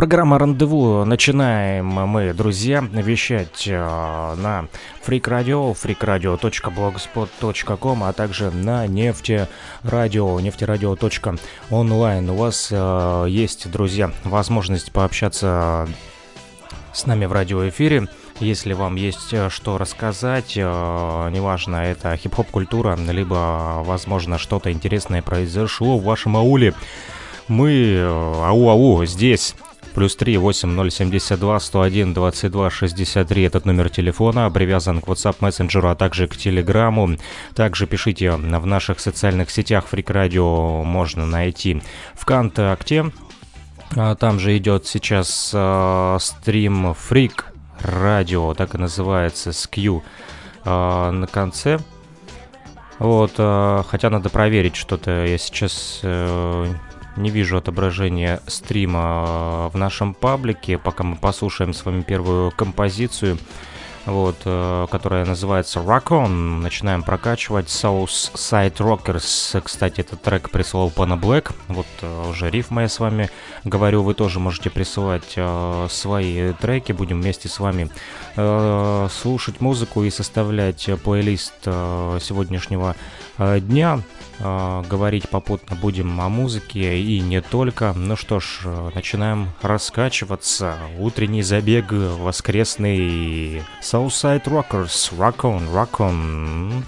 Программа «Рандеву». Начинаем мы, друзья, вещать э, на Freak Radio, freakradio.blogspot.com, а также на нефтерадио, нефтерадио.онлайн. У вас э, есть, друзья, возможность пообщаться с нами в радиоэфире. Если вам есть э, что рассказать, неважно, это хип-хоп культура, либо, возможно, что-то интересное произошло в вашем ауле, мы, ау-ау, здесь Плюс 3 8072 101 22 63 этот номер телефона привязан к WhatsApp мессенджеру, а также к Телеграму. Также пишите в наших социальных сетях Фрик Радио можно найти ВКонтакте. А, там же идет сейчас э, стрим Фрик Радио, так и называется, с Q э, на конце. Вот, э, хотя надо проверить что-то. Я сейчас э, не вижу отображения стрима в нашем паблике, пока мы послушаем с вами первую композицию вот, э, которая называется Rock On. Начинаем прокачивать South Side Rockers. Кстати, этот трек прислал Пана Блэк. Вот э, уже рифма я с вами говорю. Вы тоже можете присылать э, свои треки. Будем вместе с вами э, слушать музыку и составлять плейлист э, сегодняшнего э, дня. Э, говорить попутно будем о музыке и не только. Ну что ж, э, начинаем раскачиваться. Утренний забег воскресный Southside Rockers, Rock On, Rock On.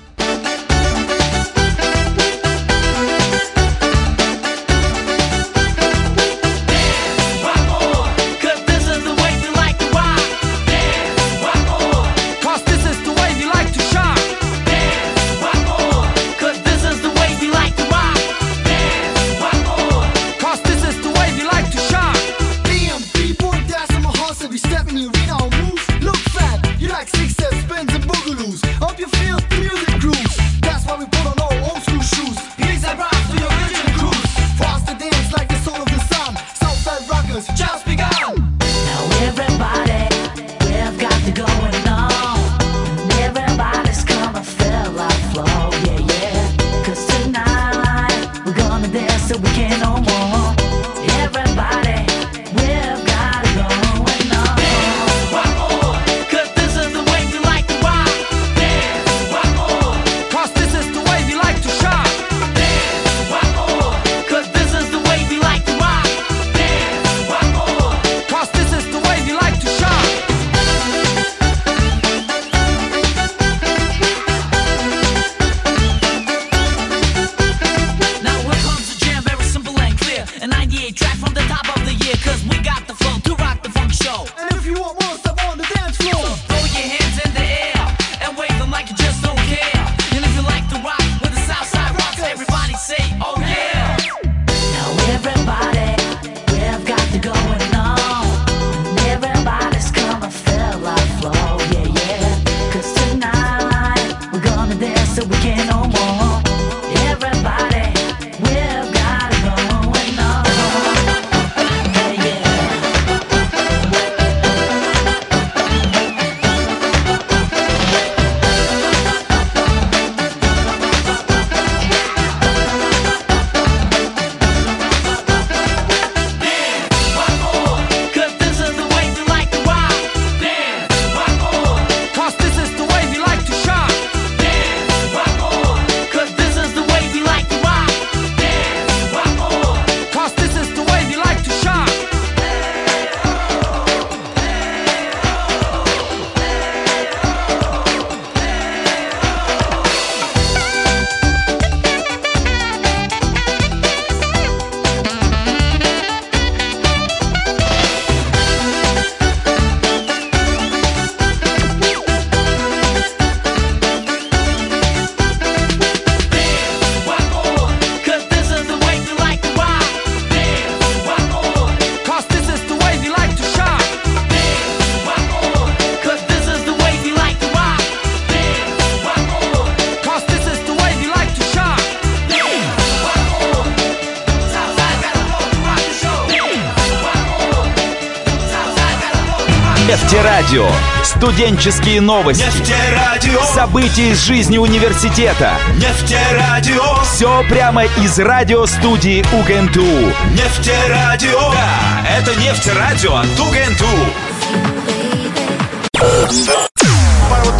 Студенческие новости. Нефтерадио. События из жизни университета. Нефтерадио. Все прямо из радиостудии УГНТУ. Нефтерадио. Да, это нефтерадио от УГНТУ.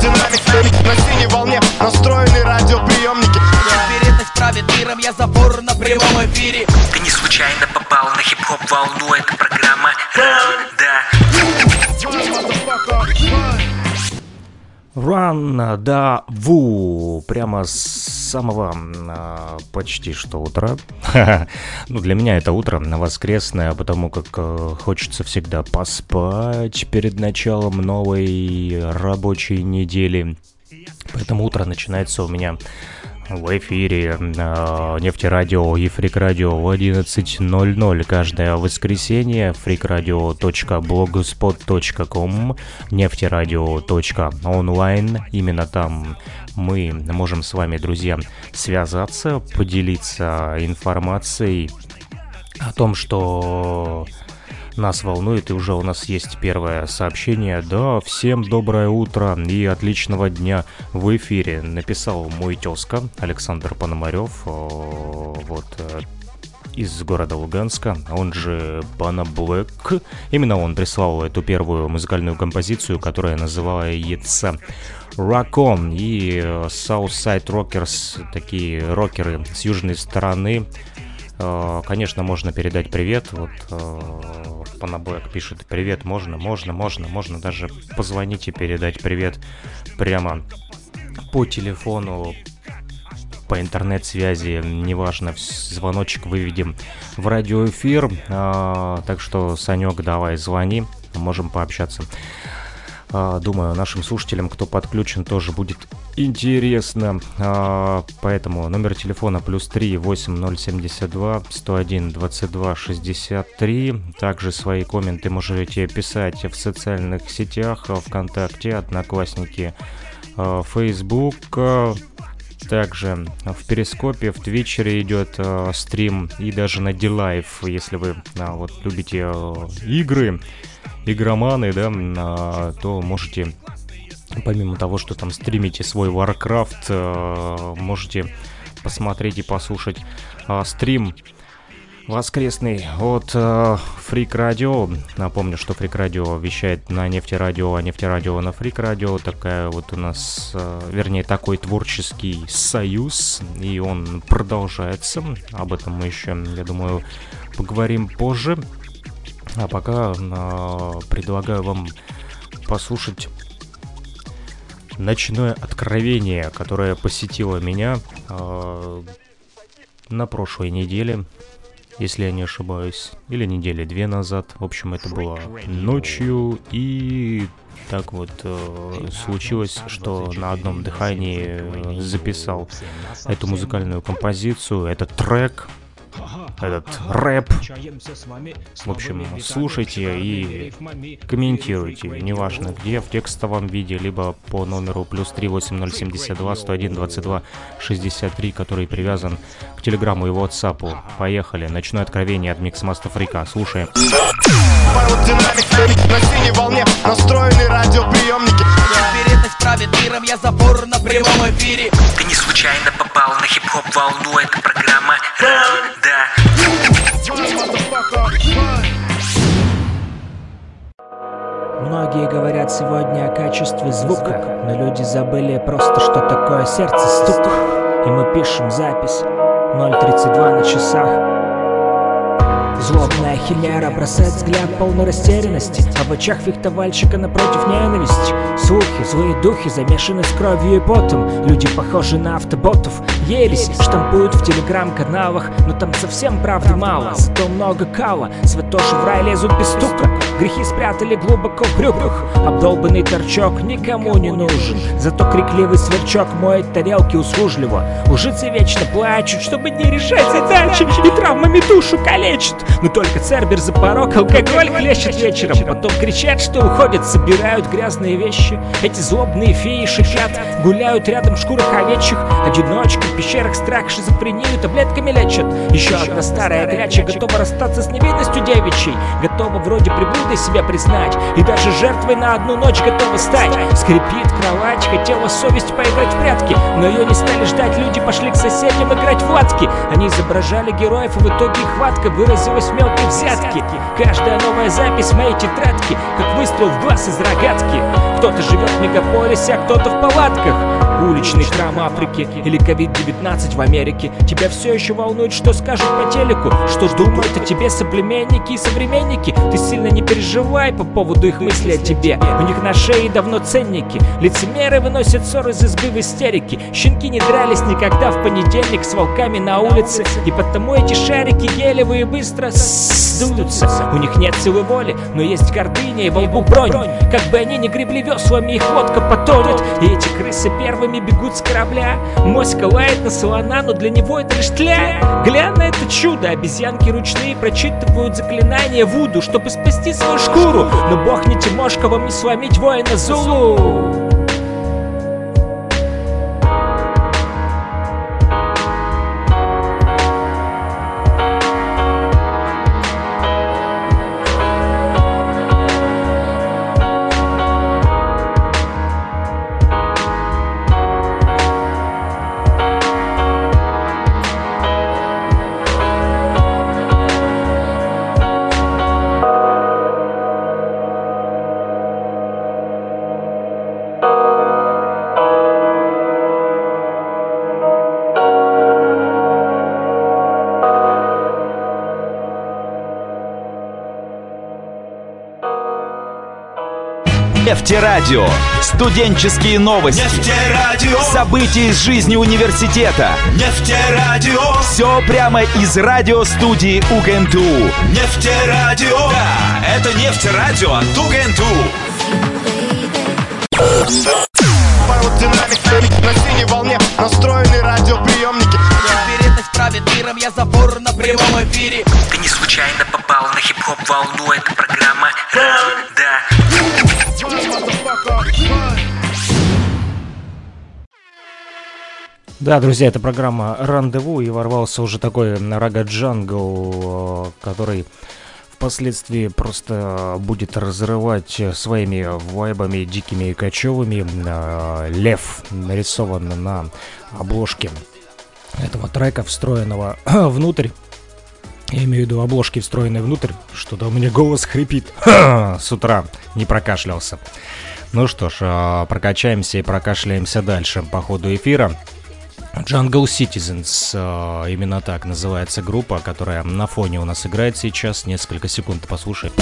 Динамик на синей волне настроены радиоприемники Вероятность правит миром, я забор на прямом эфире Ты не случайно попал на хип-хоп волну, Run, да, ву, прямо с самого а, почти что утра. ну, для меня это утро воскресное, потому как а, хочется всегда поспать перед началом новой рабочей недели. Поэтому утро начинается у меня в эфире э, Нефтерадио и Фрик Радио в 11.00 каждое воскресенье freakradio.blogspot.com нефтерадио.онлайн Именно там мы можем с вами, друзья, связаться, поделиться информацией о том, что нас волнует, и уже у нас есть первое сообщение. Да, всем доброе утро и отличного дня в эфире. Написал мой тезка Александр Пономарев, вот, э, из города Луганска, он же Бана Блэк. Именно он прислал эту первую музыкальную композицию, которая называется On и э, Southside Rockers, такие рокеры с южной стороны. Э, конечно, можно передать привет. Вот Панаблэк пишет «Привет, можно, можно, можно, можно даже позвонить и передать привет прямо по телефону, по интернет-связи, неважно, звоночек выведем в радиоэфир. А, так что, Санек, давай, звони, можем пообщаться. А, думаю, нашим слушателям, кто подключен, тоже будет интересно. А, поэтому номер телефона плюс 3 8072 101 22 63. Также свои комменты можете писать в социальных сетях, ВКонтакте, Одноклассники, а, Facebook. Также в Перископе, в Твичере идет э, стрим и даже на Дилайф, если вы э, вот любите э, игры, игроманы, да, а, то можете, помимо того, что там стримите свой Warcraft, а, можете посмотреть и послушать а, стрим воскресный от э, Freak Radio. Напомню, что Freak Radio вещает на Нефтерадио, а Нефтерадио на Freak Radio. Такая вот у нас, э, вернее, такой творческий союз, и он продолжается. Об этом мы еще, я думаю, поговорим позже. А пока э, предлагаю вам послушать ночное откровение, которое посетило меня э, на прошлой неделе, если я не ошибаюсь, или недели две назад. В общем, это было ночью, и так вот э, случилось, что на одном дыхании записал эту музыкальную композицию, этот трек, этот рэп. В общем, слушайте и комментируйте, неважно где, в текстовом виде, либо по номеру плюс 38072 101 22 63, который привязан к телеграмму и ватсапу. Поехали, ночное откровение от Миксмаста Фрика, слушаем. на синей волне настроены радиоприемники Вероятность правит миром, я забор на прямом эфире Ты не случайно попал на хип-хоп волну, это программа Многие говорят сегодня о качестве звука, но люди забыли просто, что такое сердце стук. И мы пишем запись 0.32 на часах. Злобная химера бросает взгляд полной растерянности. А в очах фехтовальщика напротив ненависть. Слухи, злые духи замешаны с кровью и потом. Люди похожи на автоботов. Ересь штампуют в телеграм-каналах. Но там совсем правды мало. Зато много кала. Святоши в рай лезут без стука. Грехи спрятали глубоко в брюках Обдолбанный торчок никому не нужен. Зато крикливый сверчок моет тарелки услужливо. Ужицы вечно плачут, чтобы не решать задачи. И травмами душу калечат Но только цербер за порог, алкоголь хлещет вечером. Потом кричат, что уходят, собирают грязные вещи. Эти злобные феи шипят, гуляют рядом в шкурах овечьих. Одиночки в пещерах страх, шизофрению таблетками лечат. Еще одна старая дряча готова расстаться с невинностью девичьей. Готова вроде приблудой себя признать. И даже жертвой на одну ночь готова стать. Скрипит кровать, хотела совесть поиграть в прятки. Но ее не стали ждать, люди пошли к соседям играть в латки. Они изображали героев, и в итоге хватка выразилась в мелкой взятке Каждая новая запись в моей тетрадке Как выстрел в глаз из рогатки. Кто-то живет в мегаполисе, а кто-то в палатках. Уличный храм Африки или COVID-19 в Америке. Тебя все еще волнует, что скажут по телеку. Что ж думают о тебе соплеменники и современники? Ты сильно не переживай по поводу их мыслей о тебе. У них на шее давно ценники. Лицемеры выносят ссоры из избы в истерике. Щенки не дрались никогда в понедельник с волками на улице. И потому эти шарики гелевые быстро сдуются У них нет силы воли, но есть гордыня и во лбу бронь. Как бы они ни гребли веслами, их лодка потонет. И эти крысы первыми бегут с корабля. Моська лает на слона, но для него это лишь тля. Глянь на это чудо, обезьянки ручные прочитывают заклинания Вуду, чтобы спасти свою шкуру. Но бог не Тимошка, вам не сломить воина Зулу Нефтерадио. Студенческие новости. Нефтерадио. События из жизни университета. Нефтерадио. Все прямо из радиостудии УГНТУ. Нефтерадио. Да, это нефтерадио от УГНТУ. Аэродинамик на синей волне Настроены радиоприемники Вероятность правит миром, я забор на прямом эфире Ты не случайно попал на хип-хоп волну Это программа Да, друзья, это программа «Рандеву», и ворвался уже такой Рага Джангл, э, который впоследствии просто будет разрывать своими вайбами дикими и кочевыми. Э, Лев нарисован на обложке этого трека, встроенного внутрь. Я имею в виду обложки, встроенные внутрь. Что-то у меня голос хрипит с утра, не прокашлялся. Ну что ж, э, прокачаемся и прокашляемся дальше по ходу эфира. Jungle Citizens, э, именно так называется группа, которая на фоне у нас играет сейчас. Несколько секунд послушай.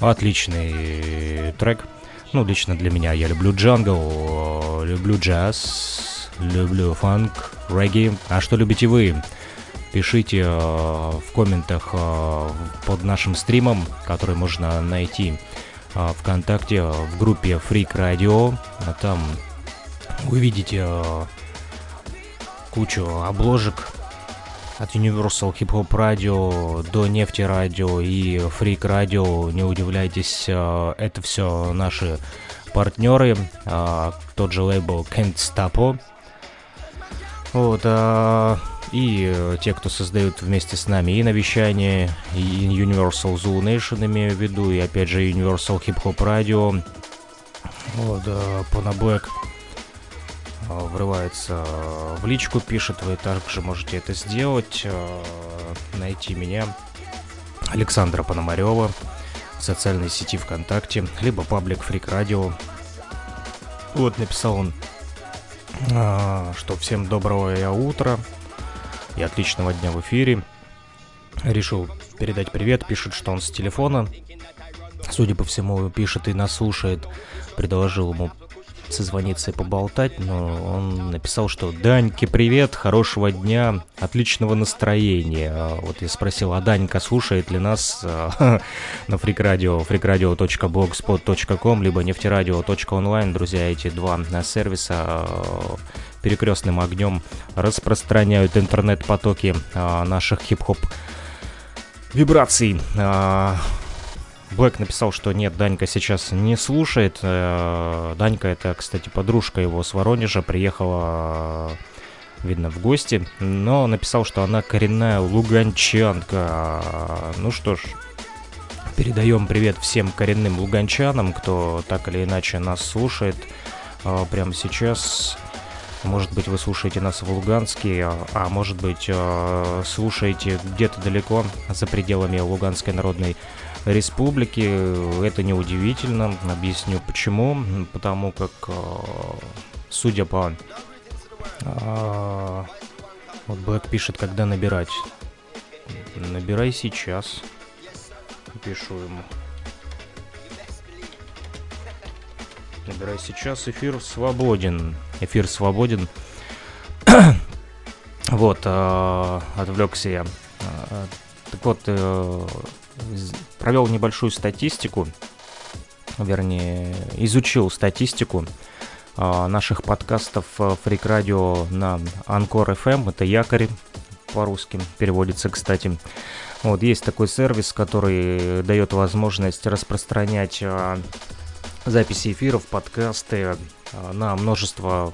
Отличный трек. Ну, лично для меня я люблю джангл, э, люблю джаз, люблю фанк, регги. А что любите вы? Пишите э, в комментах под нашим стримом, который можно найти ВКонтакте э, в группе Freak Radio. А Там вы видите кучу обложек от Universal Hip Hop Radio до Нефти Radio и Freak Radio. Не удивляйтесь, это все наши партнеры. Тот же лейбл Can't Stop. Вот, а, и э, те, кто создают вместе с нами и навещание, и Universal Zoo Nation имею в виду, и опять же Universal Hip Hop Radio. Вот, Pona Black а, врывается в личку, пишет, вы также можете это сделать, найти меня, Александра Пономарева, в социальной сети ВКонтакте, либо паблик Фрик Радио. Вот, написал он, что всем доброго утра и отличного дня в эфире. Решил передать привет, пишет, что он с телефона. Судя по всему, пишет и нас слушает. Предложил ему созвониться и поболтать, но он написал, что «Даньке привет, хорошего дня, отличного настроения». А Вот я спросил, а Данька слушает ли нас а, на фрикрадио, freakradio.blogspot.com, либо нефтерадио.онлайн, друзья, эти два а, сервиса перекрестным огнем распространяют интернет-потоки а, наших хип-хоп вибраций. А, Блэк написал, что нет, Данька сейчас не слушает. Э, Данька это, кстати, подружка его с Воронежа, приехала, видно, в гости, но написал, что она коренная луганчанка. Ну что ж, передаем привет всем коренным луганчанам, кто так или иначе нас слушает э, прямо сейчас. Может быть, вы слушаете нас в Луганске, а, а может быть, э, слушаете где-то далеко за пределами Луганской Народной республики. Это неудивительно. Объясню почему. Потому как, э, судя по... Вот Блэк пишет, когда набирать. Набирай сейчас. Пишу ему. Набирай сейчас. Эфир свободен. Эфир свободен. вот, э, отвлекся я. Э, Так вот, э, провел небольшую статистику, вернее, изучил статистику а, наших подкастов Фрик Радио на Анкор FM. Это якорь по-русски переводится, кстати. Вот есть такой сервис, который дает возможность распространять а, записи эфиров, подкасты а, на множество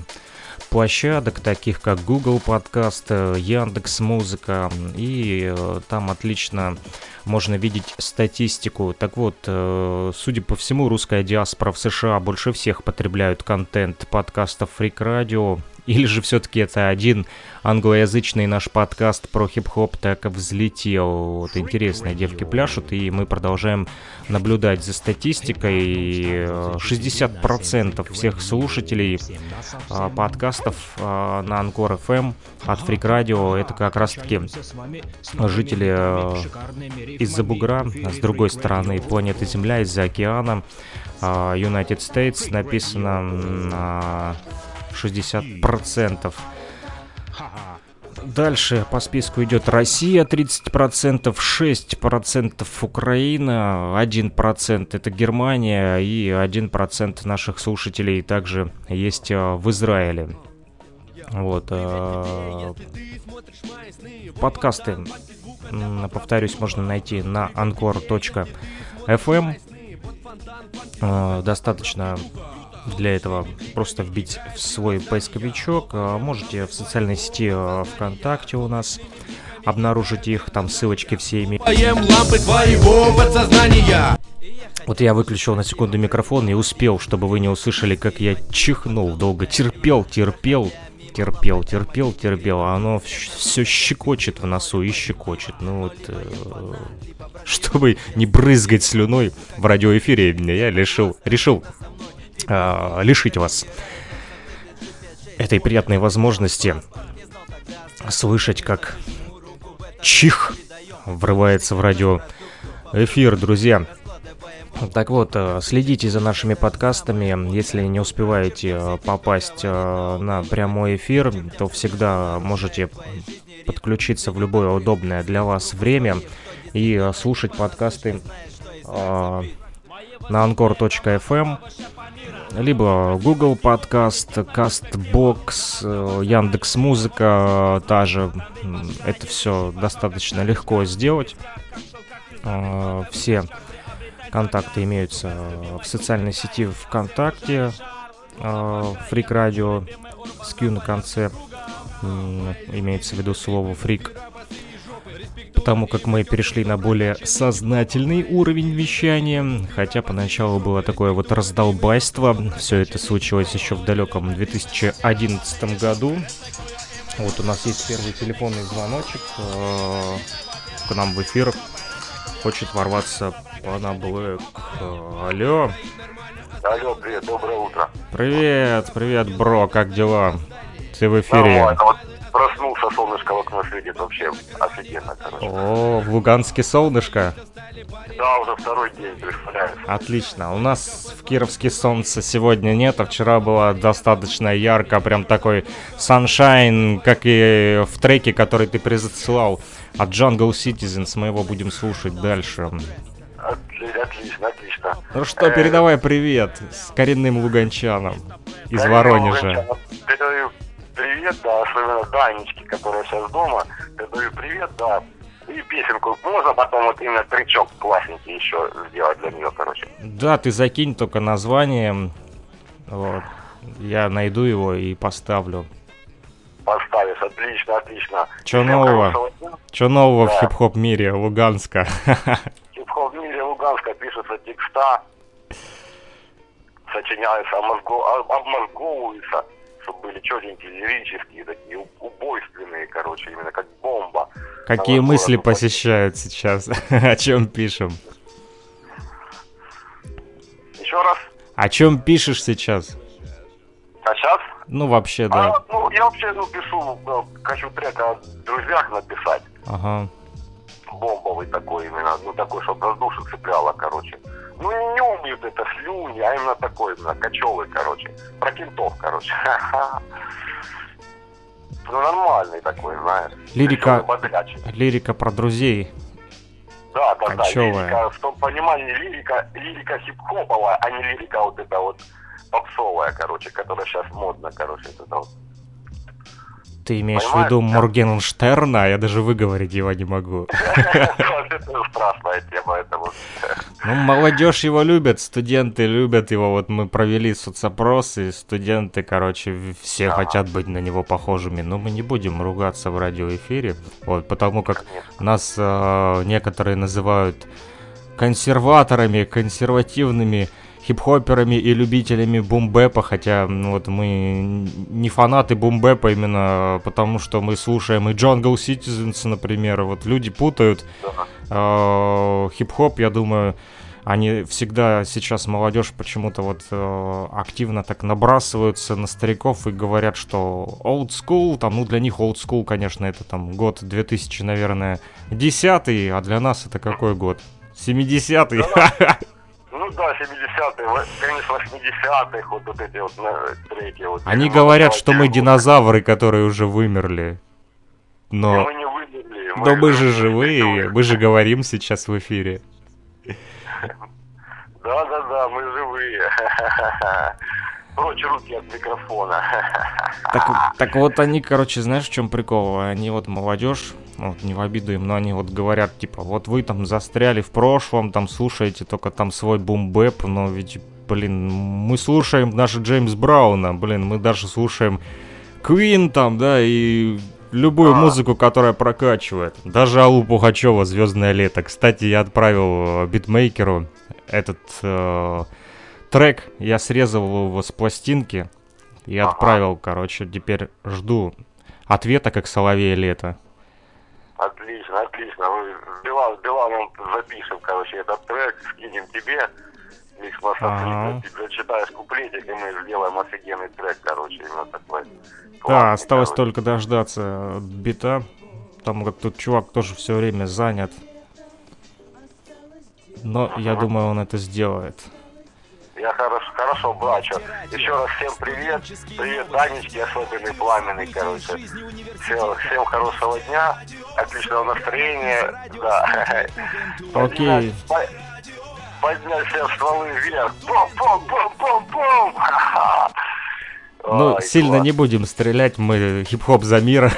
площадок, таких как Google подкаст, Яндекс Музыка, и э, там отлично можно видеть статистику. Так вот, э, судя по всему, русская диаспора в США больше всех потребляют контент подкастов Freak Radio, или же все-таки это один англоязычный наш подкаст про хип-хоп так взлетел. Вот интересно, девки пляшут, и мы продолжаем наблюдать за статистикой. Э, 60% всех слушателей а, подкастов а, на Анкор FM от Freak Radio это как раз-таки жители э, из-за бугра, с другой стороны планеты Земля, из-за океана. А, United States написано на 60%. Дальше по списку идет Россия 30%, 6% Украина, 1% это Германия и 1% наших слушателей также есть э, в Израиле. Вот. э, Подкасты, повторюсь, можно найти на anchor.fm. Э, Достаточно для этого просто вбить в свой поисковичок. А Можете в социальной сети э, ВКонтакте у нас обнаружить их, там ссылочки все имеют. лампы твоего подсознания Вот я выключил на секунду микрофон и успел, чтобы вы не услышали, как я чихнул. Долго терпел, терпел, терпел, терпел, терпел, а оно все щекочет в носу и щекочет. Ну вот, э, чтобы не брызгать слюной в радиоэфире, я решил, решил а, лишить вас этой приятной возможности слышать, как чих врывается в радиоэфир, друзья. Так вот, э, следите за нашими подкастами. Если не успеваете э, попасть э, на прямой эфир, то всегда можете подключиться в любое удобное для вас время и э, слушать подкасты э, на anchor.fm либо Google подкаст, Castbox, Яндекс Музыка, та же. Это все достаточно легко сделать. Э, Все контакты имеются в социальной сети ВКонтакте, Фрик Радио с Q на конце, имеется в виду слово фрик. Потому как мы перешли на более сознательный уровень вещания, хотя поначалу было такое вот раздолбайство, все это случилось еще в далеком 2011 году. Вот у нас есть первый телефонный звоночек э, к нам в эфир. Хочет ворваться пана Блэк. Э, Алло. Алло, привет, доброе утро. Привет, привет, бро, как дела? Ты в эфире. Нормально, вот проснулся, солнышко в окно светит, вообще офигенно, короче. О, в Луганске солнышко. Да, уже второй день, представляешь? Отлично. У нас в Кировске солнца сегодня нет, а вчера было достаточно ярко, прям такой саншайн, как и в треке, который ты присылал от Jungle Citizens. Мы его будем слушать дальше. Отли- отлично, отлично. Ну что, передавай привет с коренным луганчанам из Воронежа. Луганчанов. Привет, да, особенно Данечке, которая сейчас дома. Я говорю, привет, да. И песенку можно потом вот именно тречок классненький еще сделать для нее, короче. Да, ты закинь только название. Вот. Я найду его и поставлю. Поставишь, отлично, отлично. Всем нового? Что нового в Да. хип-хоп мире Луганска? Хип-хоп в мире Луганска пишутся текста, сочиняются, обмозго- об- обмозговываются, чтобы были четенькие, лирические, такие убойственные, короче, именно как бомба. Какие вот мысли городу. посещают сейчас? О чем пишем? Еще раз. О чем пишешь сейчас? А сейчас? Ну, вообще, А, да. вот, ну, я вообще ну, пишу, ну, хочу трек о друзьях написать. Ага. Бомбовый такой именно, ну такой, чтобы воздушек цепляло, короче. Ну не умеют это слюни, а именно такой, именно кочевый, короче. Про кентов, короче. Ну нормальный такой, знаешь. Лирика-. Лирика про друзей. Да, да, да. Кочевая. Лирика, в том понимании лирика, лирика хип-хоповая, а не лирика вот эта вот попсовая, короче, которая сейчас модна, короче, это вот. Ты имеешь в Понимаешь, виду да. Моргенштерна? Я даже выговорить его не могу. Это страшная тема, это вот. Ну, молодежь его любит, студенты любят его. Вот мы провели соцопрос, и студенты, короче, в- все хотят быть на него похожими. Но мы не будем ругаться в радиоэфире, вот, потому как нас э, некоторые называют консерваторами, консервативными хип-хоперами и любителями бумбэпа, хотя ну, вот мы не фанаты бумбэпа именно потому, что мы слушаем и Jungle Citizens, например, вот люди путают э, хип-хоп, я думаю, они всегда сейчас молодежь почему-то вот э, активно так набрасываются на стариков и говорят, что old school, там, ну для них old school, конечно, это там год 2000, наверное, 10 а для нас это какой год? 70-й? Ну да, 70-е, во- конец 80-х, вот, вот эти вот на- треки. Вот, Они говорят, что мы динозавры, которые уже вымерли. и Но, Мы не вымерли. но мы же живые, мы же говорим сейчас в эфире. Да-да-да, мы живые. Прочь руки от микрофона. Так, так вот они, короче, знаешь, в чем прикол? Они вот молодежь, ну, вот не в обиду им, но они вот говорят, типа, вот вы там застряли в прошлом, там слушаете только там свой бумбэп, но ведь, блин, мы слушаем даже Джеймс Брауна, блин, мы даже слушаем Квин там, да, и любую музыку, которая прокачивает. Даже Аллу Пугачева «Звездное лето». Кстати, я отправил э, битмейкеру этот э, трек, я срезал его с пластинки и отправил, короче, теперь жду ответа, как соловей лето. Отлично, отлично. Билан, Биланом запишем, короче, этот трек, скинем тебе. Микс Ага. ты зачитаешь куплетик, и мы сделаем офигенный трек, короче, именно такой. Да, Классный, осталось короче. только дождаться бита. Там как тут чувак тоже все время занят. Но я думаю, он это сделает. Я хорошо, хорошо, брачу. Еще раз всем привет. Привет, Данечки, особенный пламенный, короче. Всем, всем хорошего дня, отличного настроения. Да. Окей. Поднять- по- Поднять всем стволы вверх. Бум-бум-бум-бум-бум. Ха-ха. Ну, Ой, сильно класс. не будем стрелять, мы хип-хоп за мир.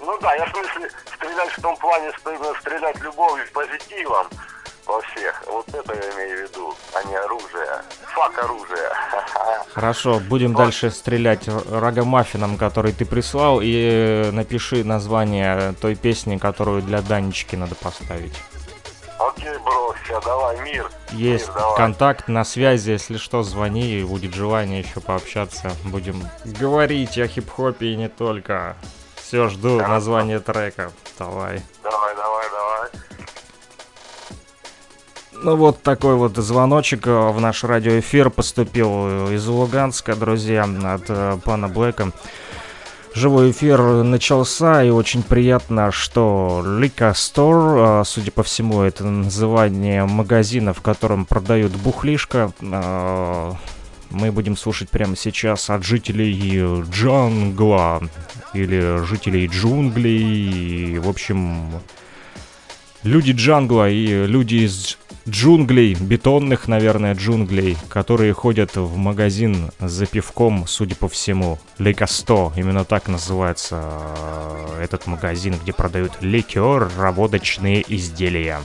Ну да, я в смысле стрелять в том плане, что именно стрелять любовью, позитивом во всех. Вот это я имею в виду, а не оружие. Фак оружие. Хорошо, будем дальше стрелять рогомаффином, который ты прислал, и э, напиши название той песни, которую для Данечки надо поставить. Окей, бро, все, давай, мир. Есть Мир, давай. контакт на связи, если что, звони, будет желание еще пообщаться. Будем говорить о хип-хопе и не только. Все, жду Хорошо. название трека. Давай, давай, давай. Ну вот такой вот звоночек э, в наш радиоэфир поступил э, из Луганска, друзья, от э, пана Блэка. Живой эфир начался, и очень приятно, что Store, э, судя по всему, это название магазина, в котором продают бухлишко, мы будем слушать прямо сейчас от жителей джангла или жителей джунглей. В общем, люди джангла и люди из джунглей, бетонных, наверное, джунглей, которые ходят в магазин за пивком, судя по всему, Лейкосто. Именно так называется э, этот магазин, где продают ликер, водочные изделия.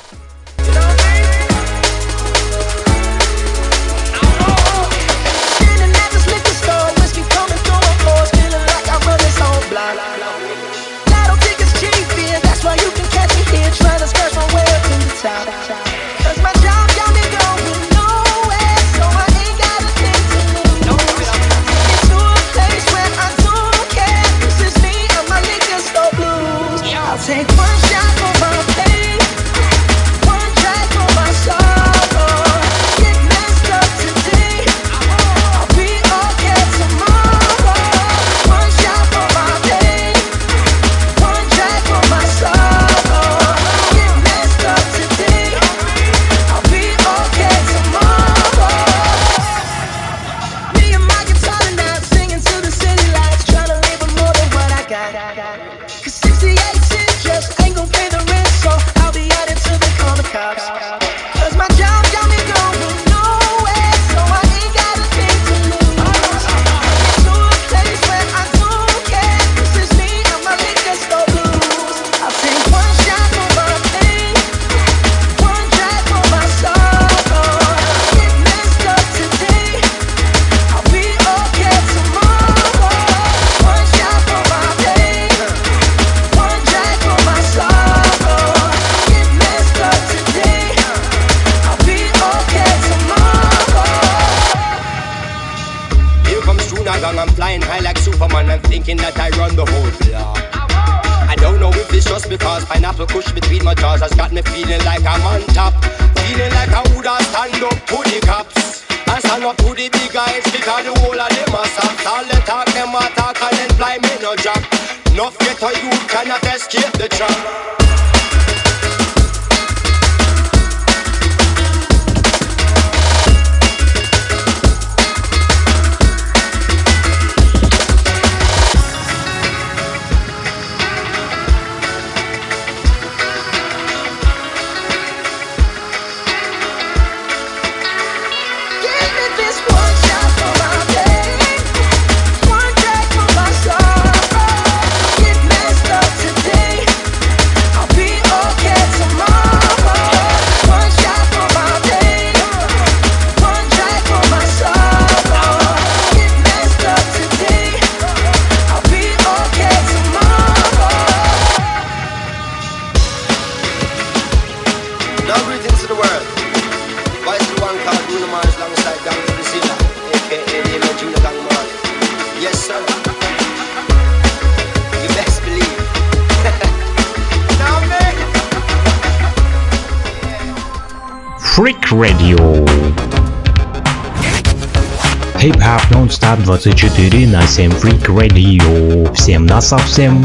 Нон-стоп 24 на 7 Freak Radio. Всем на совсем.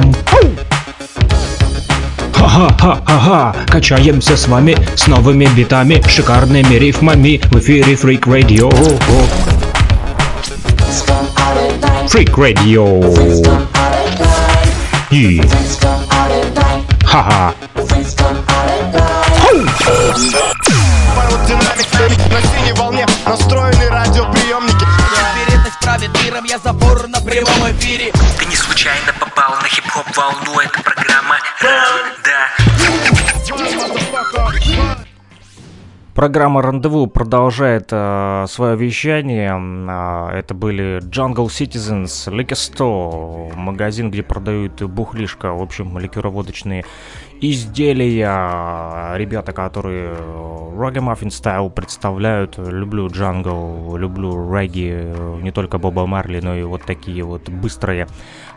Ха-ха-ха-ха-ха, качаемся с вами с новыми битами, шикарными рифмами в эфире Freak Radio. Freak Radio. И... Ха-ха. На синей волне настроены случайно попал на хип-хоп волну, это программа Да Программа «Рандеву» продолжает э, свое вещание. Э, это были Jungle Citizens, Liquor Store, магазин, где продают бухлишко, в общем, ликероводочные изделия. Ребята, которые Reggae Muffin Style представляют. Люблю джангл, люблю регги, не только Боба Марли, но и вот такие вот быстрые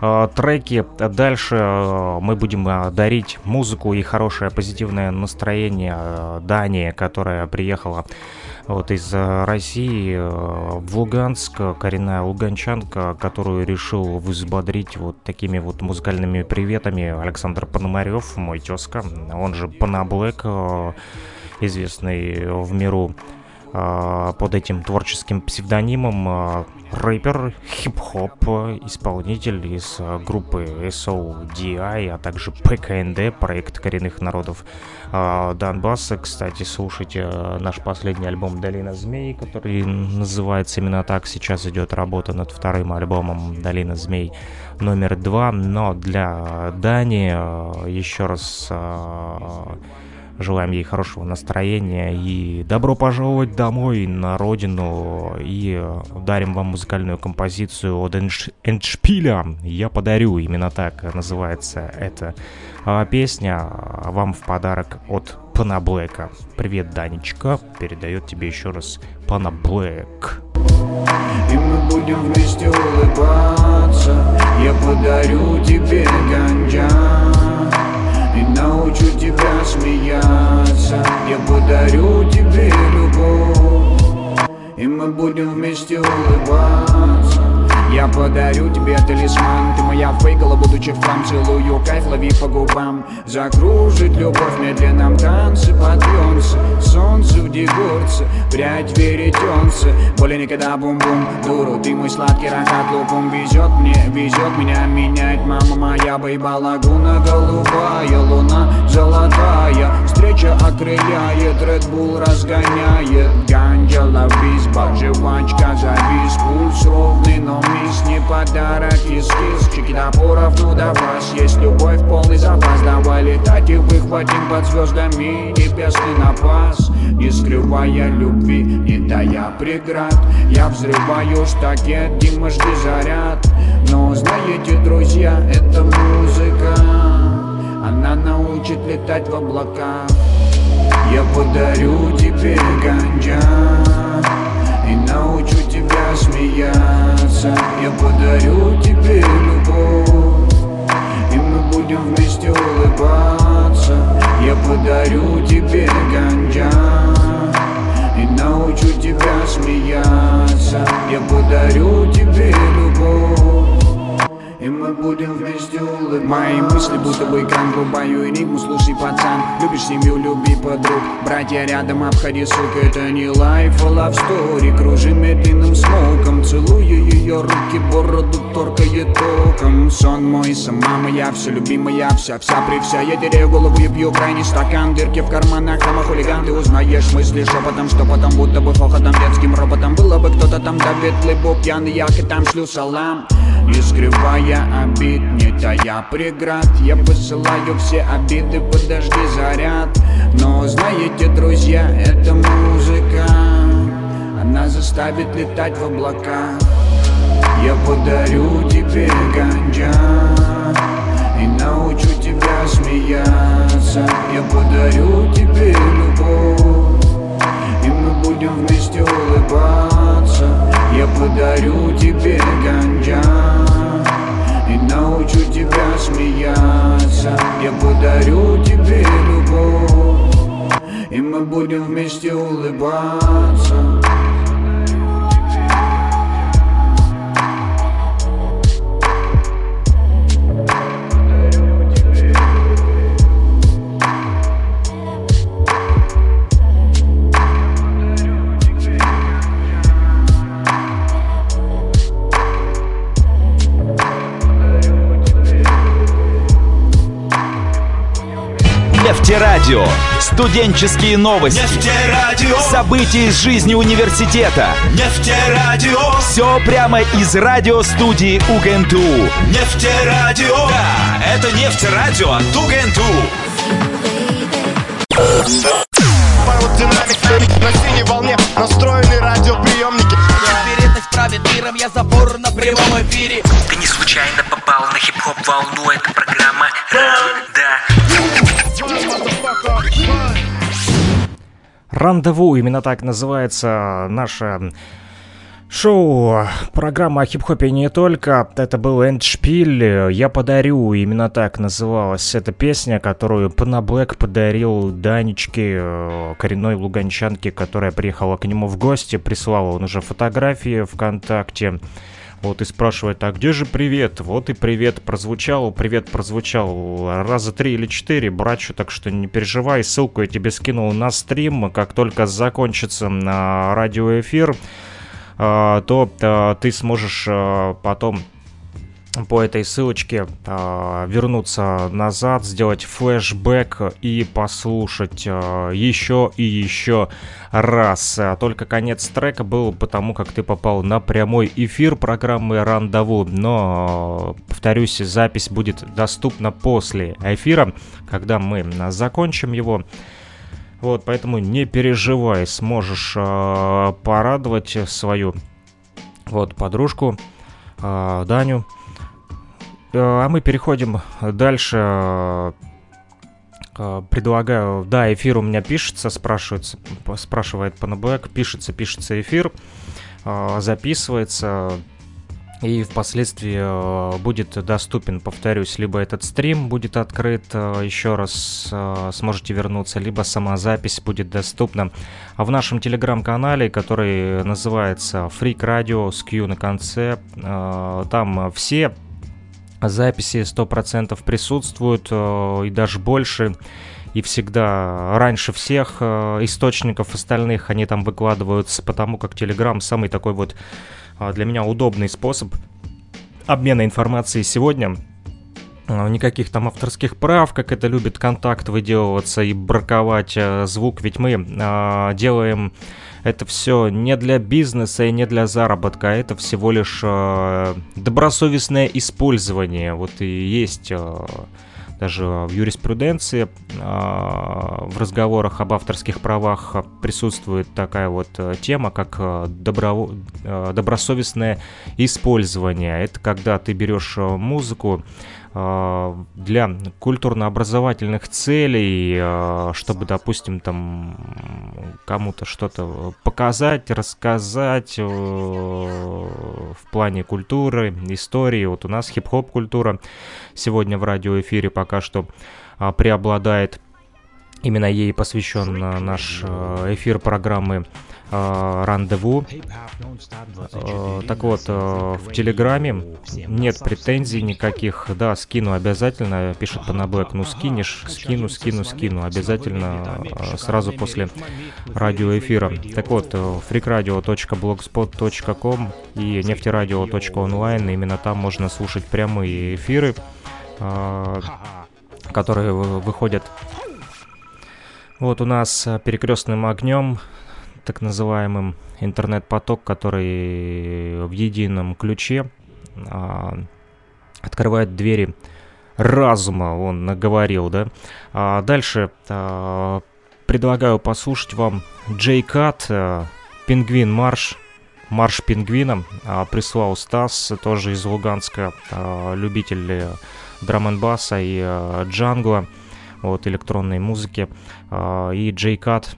э, треки. Дальше э, мы будем э, дарить музыку и хорошее позитивное настроение э, Дании, которая приехала вот из э, России э, в Луганск, коренная луганчанка, которую решил взбодрить вот такими вот музыкальными приветами. Александр Пономарев, мой тезка, он же Панаблэк, известный в миру под этим творческим псевдонимом а, рэпер, хип-хоп исполнитель из а, группы SODI, а также ПКНД, проект коренных народов Донбасса. Кстати, слушайте наш последний альбом «Долина змей», который называется именно так. Сейчас идет работа над вторым альбомом «Долина змей» номер два. Но для Дани еще раз Желаем ей хорошего настроения и добро пожаловать домой на родину. И э, дарим вам музыкальную композицию от Эндшпиля. Я подарю, именно так называется эта а, песня. А вам в подарок от Пана Блэка. Привет, Данечка. Передает тебе еще раз Пана Блэк. И мы будем вместе улыбаться Я подарю тебе ганджа и научу тебя смеяться. Я подарю тебе любовь. И мы будем вместе улыбаться я подарю тебе талисман Ты моя фейкала, будучи в хлам Целую кайф, лови по губам. Закружит любовь в медленном танце Подъемся, солнце в дегурце Прядь веретенце Более никогда бум-бум Дуру, ты мой сладкий ракат лупом Везет мне, везет меня менять. Мама моя, бейба лагуна Голубая луна, золотая. Встреча окрыляет, Red Bull разгоняет. Ганджа, ловись, жвачка, завис Пульс ровный, но ми Не подарок из кис Чеки напоров, ну до вас Есть любовь, полный запас. Давай летать и выхватим под звездами Небесный напас. Не скрывая любви, не дая преград. Я взрываю штакет, Дима, жди заряд. Но знаете, друзья, это музыка. Она научит летать в облаках. Я подарю тебе ганджа мы будем вместе улыбаться Мои мысли будто бы экран Врубаю энигму, слушай, пацан. Любишь семью, люби подруг. Братья рядом, обходи, сука Это не лайф, а love story. Кружим медленным смоком Целую ее руки, бороду торкает током. Сон мой, сама моя, все любимая Вся, вся при вся, я теряю голову и пью крайний стакан. Дырки в карманах, там хулиган Ты узнаешь мысли шепотом, что потом Будто бы хохотом, детским роботом. Было бы кто-то там, да ветлый бог пьяный Я и там шлю салам. Не скрывая обид, не тая преград. Я посылаю все обиды, подожди заряд. Но знаете, друзья, это музыка. Она заставит летать в облака. Я подарю тебе ганджа И научу тебя смеяться. Я подарю тебе любовь И мы будем вместе улыбаться. Я подарю тебе ганджа и научу тебя смеяться. Я подарю тебе любовь. И мы будем вместе улыбаться Нефтерадио. Студенческие новости. Нефтерадио. События из жизни университета. Нефтерадио. Все прямо из радиостудии УГНТУ. Нефтерадио. Да, это нефтерадио от УГНТУ. Динамик на синей волне настроены радиоприемники Вероятность правит миром, я забор на прямом эфире Ты не случайно попал на хип-хоп волну Это программа Рандеву, именно так называется наша шоу, программа о хип-хопе не только. Это был Эндшпиль, «Я подарю», именно так называлась эта песня, которую Пана Блэк подарил Данечке, э, коренной луганчанке, которая приехала к нему в гости, прислала он уже фотографии ВКонтакте. Вот и спрашивает, а где же привет? Вот и привет прозвучал, привет прозвучал раза три или четыре, братчу, так что не переживай, ссылку я тебе скинул на стрим, как только закончится на радиоэфир, а, то а, ты сможешь а, потом по этой ссылочке э, вернуться назад, сделать флешбэк и послушать э, еще и еще раз. Только конец трека был потому, как ты попал на прямой эфир программы Рандову. Но, повторюсь, запись будет доступна после эфира, когда мы закончим его. Вот, поэтому не переживай, сможешь э, порадовать свою вот подружку э, Даню. Э, а мы переходим дальше. Э, предлагаю, да, эфир у меня пишется, спрашивает, спрашивает Панабэк, пишется, пишется эфир, э, записывается, и впоследствии будет доступен, повторюсь, либо этот стрим будет открыт, еще раз сможете вернуться, либо сама запись будет доступна в нашем телеграм-канале, который называется Freak Radio с Q на конце. Там все записи 100% присутствуют э, и даже больше. И всегда раньше всех э, источников остальных они там выкладываются, потому как Telegram самый такой вот э, для меня удобный способ обмена информацией сегодня. Никаких там авторских прав, как это любит контакт выделываться и браковать звук, ведь мы делаем это все не для бизнеса и не для заработка, а это всего лишь э, добросовестное использование. Вот и есть э, даже в юриспруденции, э, в разговорах об авторских правах присутствует такая вот э, тема, как э, добро, добросовестное использование. Это когда ты берешь музыку, для культурно-образовательных целей, а, чтобы, допустим, там кому-то что-то показать, рассказать э, в плане культуры, истории. Вот у нас хип-хоп культура сегодня в радиоэфире пока что а, преобладает. Именно ей посвящен наш э, эфир программы э, рандеву. Э, так вот, э, в Телеграме нет претензий никаких. Да, скину обязательно, пишет Панабэк. Ну, скинешь, скину, скину, скину. Обязательно э, сразу после радиоэфира. Так вот, freakradio.blogspot.com и нефтерадио.онлайн. Именно там можно слушать прямые эфиры, которые выходят вот у нас перекрестным огнем так называемым интернет-поток, который в едином ключе а, открывает двери разума, он наговорил, да. А дальше а, предлагаю послушать вам Джей Кат, а, Пингвин Марш, Марш пингвина, а, прислал Стас, тоже из Луганска, а, любитель драм н баса и а, джангла, вот, электронной музыки, а, и Джей Кат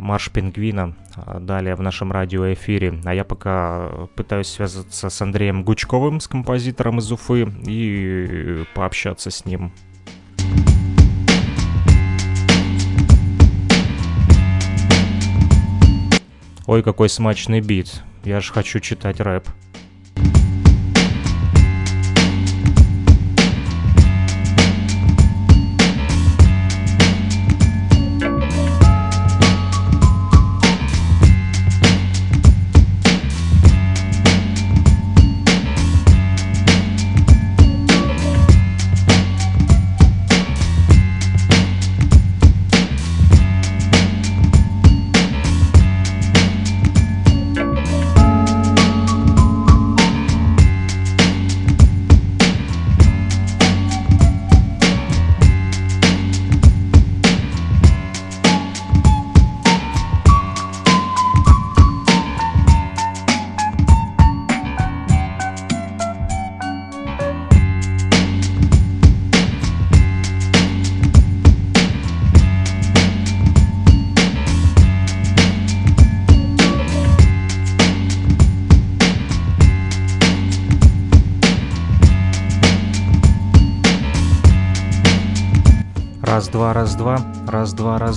марш пингвина далее в нашем радиоэфире. А я пока пытаюсь связаться с Андреем Гучковым, с композитором из Уфы, и пообщаться с ним. Ой, какой смачный бит. Я же хочу читать рэп.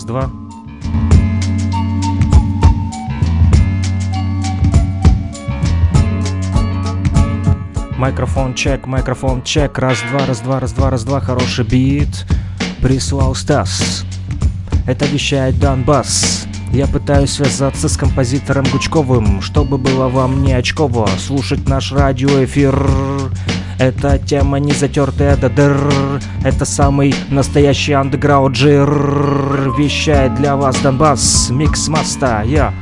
Раз-два, раз-два. Микрофон чек, микрофон чек, раз-два, раз-два, раз-два, раз-два, хороший бит. Прислал Стас. Это вещает Донбасс. Я пытаюсь связаться с композитором Гучковым, чтобы было вам не очково слушать наш радиоэфир. Эта тема не затертая до дыр, это самый настоящий андеграунд жир. Вещает для вас Донбасс, микс маста, я.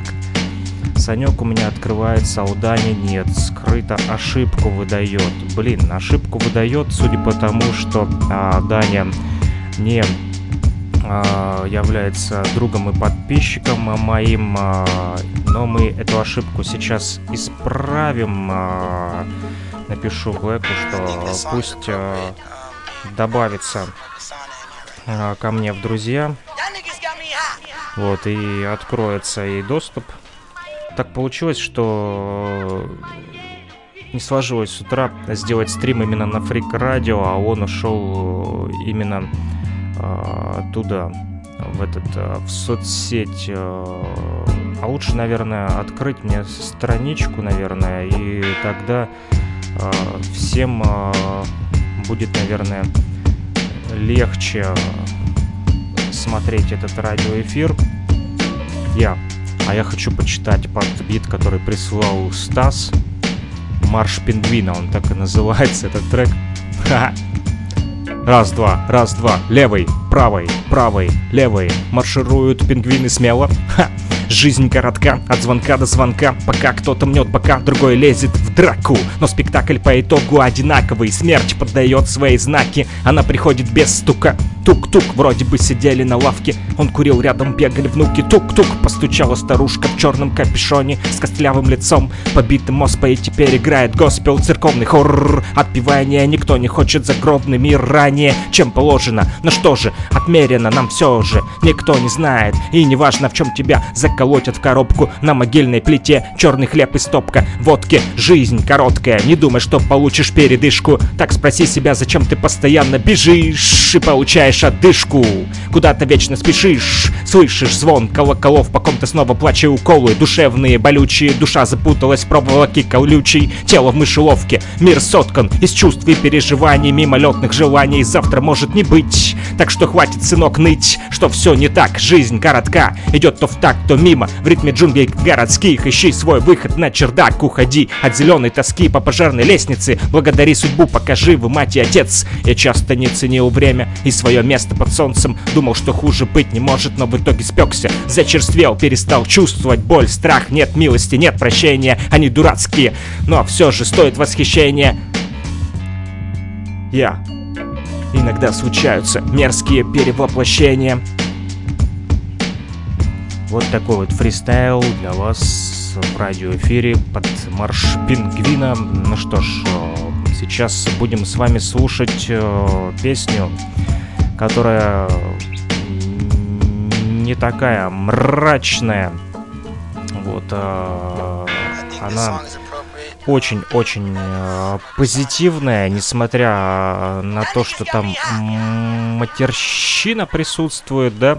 Санек у меня открывается, а у Дани нет, скрыто ошибку выдает. Блин, ошибку выдает, судя по тому, что а, Даня не а, является другом и подписчиком моим, а, но мы эту ошибку сейчас исправим. А, напишу Блэку, что пусть добавится ко мне в друзья. Вот, и откроется и доступ. Так получилось, что не сложилось с утра сделать стрим именно на Фрик Радио, а он ушел именно а, туда, в этот, а, в соцсеть. А, а лучше, наверное, открыть мне страничку, наверное, и тогда всем будет, наверное, легче смотреть этот радиоэфир. Я. А я хочу почитать под бит, который прислал Стас. Марш пингвина, он так и называется, этот трек. Раз-два, раз-два, левый, правый, правый, левый. Маршируют пингвины смело. Ха! Жизнь коротка, от звонка до звонка, пока кто-то мнет бока, другой лезет в драку. Но спектакль по итогу одинаковый, смерть поддает свои знаки, она приходит без стука. Тук-тук, вроде бы сидели на лавке, он курил рядом, бегали внуки. Тук-тук, постучала старушка в черном капюшоне с костлявым лицом, побитым и теперь играет госпел, церковный хоррор. Отпевания никто не хочет загробный мир ранее, чем положено. Но что же, отмерено нам все же, никто не знает, и неважно в чем тебя закрывают колотят в коробку на могильной плите Черный хлеб и стопка водки Жизнь короткая, не думай, что получишь передышку Так спроси себя, зачем ты постоянно бежишь И получаешь отдышку Куда-то вечно спешишь Слышишь звон колоколов, по ком-то снова плача уколы Душевные, болючие, душа запуталась в проволоке колючей Тело в мышеловке, мир соткан из чувств и переживаний Мимолетных желаний завтра может не быть Так что хватит, сынок, ныть, что все не так Жизнь коротка, идет то в так, то мимо В ритме джунглей городских Ищи свой выход на чердак Уходи от зеленой тоски по пожарной лестнице Благодари судьбу, пока живы мать и отец Я часто не ценил время и свое место под солнцем. Думал, что хуже быть не может, но в итоге спекся Зачерствел, перестал чувствовать боль, страх. Нет милости, нет прощения, они дурацкие. Но все же стоит восхищения. Я. Иногда случаются мерзкие перевоплощения. Вот такой вот фристайл для вас в радиоэфире под марш пингвина. Ну что ж, э, сейчас будем с вами слушать э, песню, которая не такая мрачная. Вот э, она очень-очень позитивная, несмотря на то, что там матерщина присутствует, да,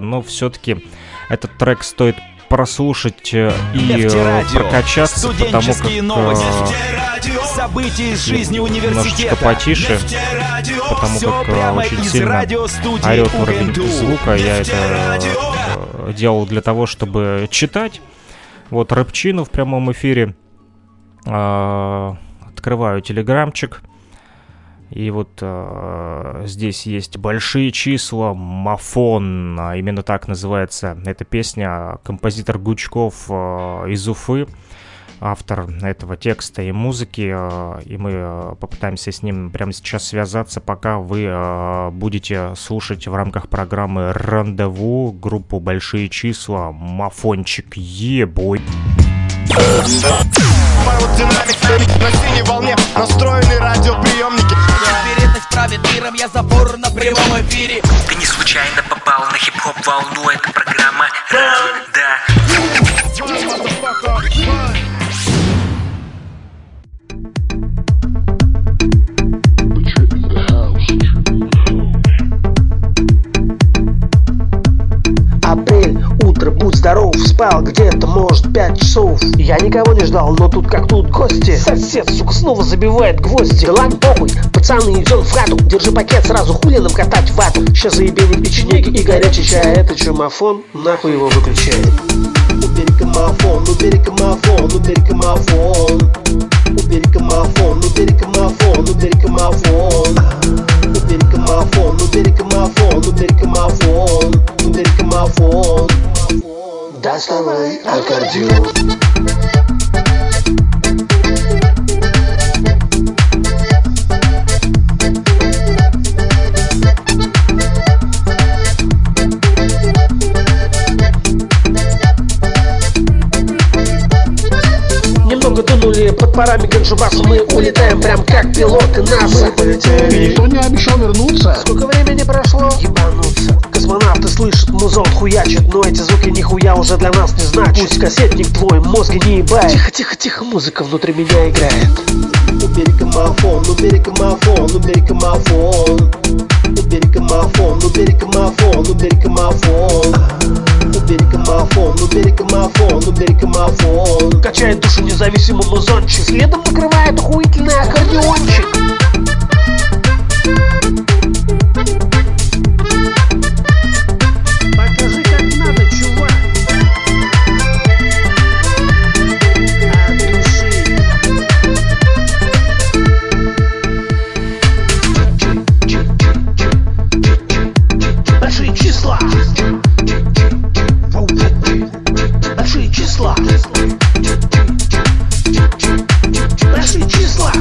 но все-таки этот трек стоит прослушать э, и э, прокачаться, потому как э, события из жизни университета. потише, потому как очень сильно орет уровень звука. Я это делал для того, чтобы читать. Вот рэпчину в прямом эфире. Открываю телеграмчик. И вот э, здесь есть большие числа, мафон, а именно так называется эта песня. Композитор Гучков э, из Уфы, автор этого текста и музыки. Э, и мы э, попытаемся с ним прямо сейчас связаться, пока вы э, будете слушать в рамках программы «Рандеву» группу «Большие числа» Мафончик Ебой. Динамик на синей волне. Настроены радиоприемники. Вероятность правит миром, я забор на прямом эфире. Ты не случайно попал на хип-хоп волну, это программа Ран, да утро, будь здоров, спал где-то, может, пять часов. Я никого не ждал, но тут как тут гости. Сосед, сука, снова забивает гвозди. Да ладно, похуй, пацаны, идем в хату. Держи пакет сразу, хули нам катать вату. Сейчас заебенит печенеги и горячий чай. Это чумофон, нахуй его выключает. Убери камафон, убери камафон, убери камафон Убери камафон, убери камафон, убери камафон Убери камафон, убери камафон, убери камафон Убери камафон Доставай аккордеон Немного под парами Ганджубаса Мы улетаем прям как пилоты НАСА. И никто не обещал вернуться. Сколько времени прошло? Ебануться. Космонавты слышат, музон хуячит Но эти звуки нихуя уже для нас не значат. Пусть кассетник твой мозги не ебает. Тихо, тихо, тихо, музыка внутри меня играет. Убери камафон, убери камафон, убери камафон Убери камафон, убери камафон, убери камафон Убери камафон, убери камафон, убери камафон Качает душу независимый музончик Следом накрывает охуительный аккордеончик Большие числа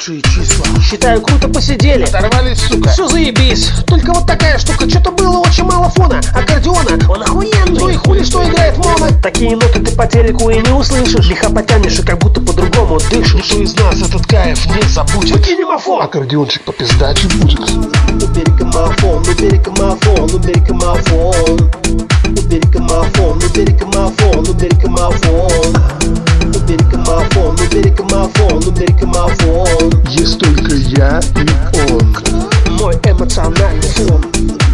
Большие числа. Считаю, круто посидели. Оторвались, сука. Все заебись. Только вот такая штука. Что-то было очень мало фона Аккордеона. Он охуенный. Ну и хули, что играет моно Такие ноты ты по телеку и не услышишь. Лихо потянешь и как будто по-другому дышишь. Никто из нас этот кайф не забудет? Выкинь мафон Аккордеончик по пиздаче будет. Убери камафон, убери камафон, убери камафон Убери камафон, убери камафон, убери камафон Убери камафон, убери камафон, убери камафон Есть только я и он. Мой эмоциональный фон.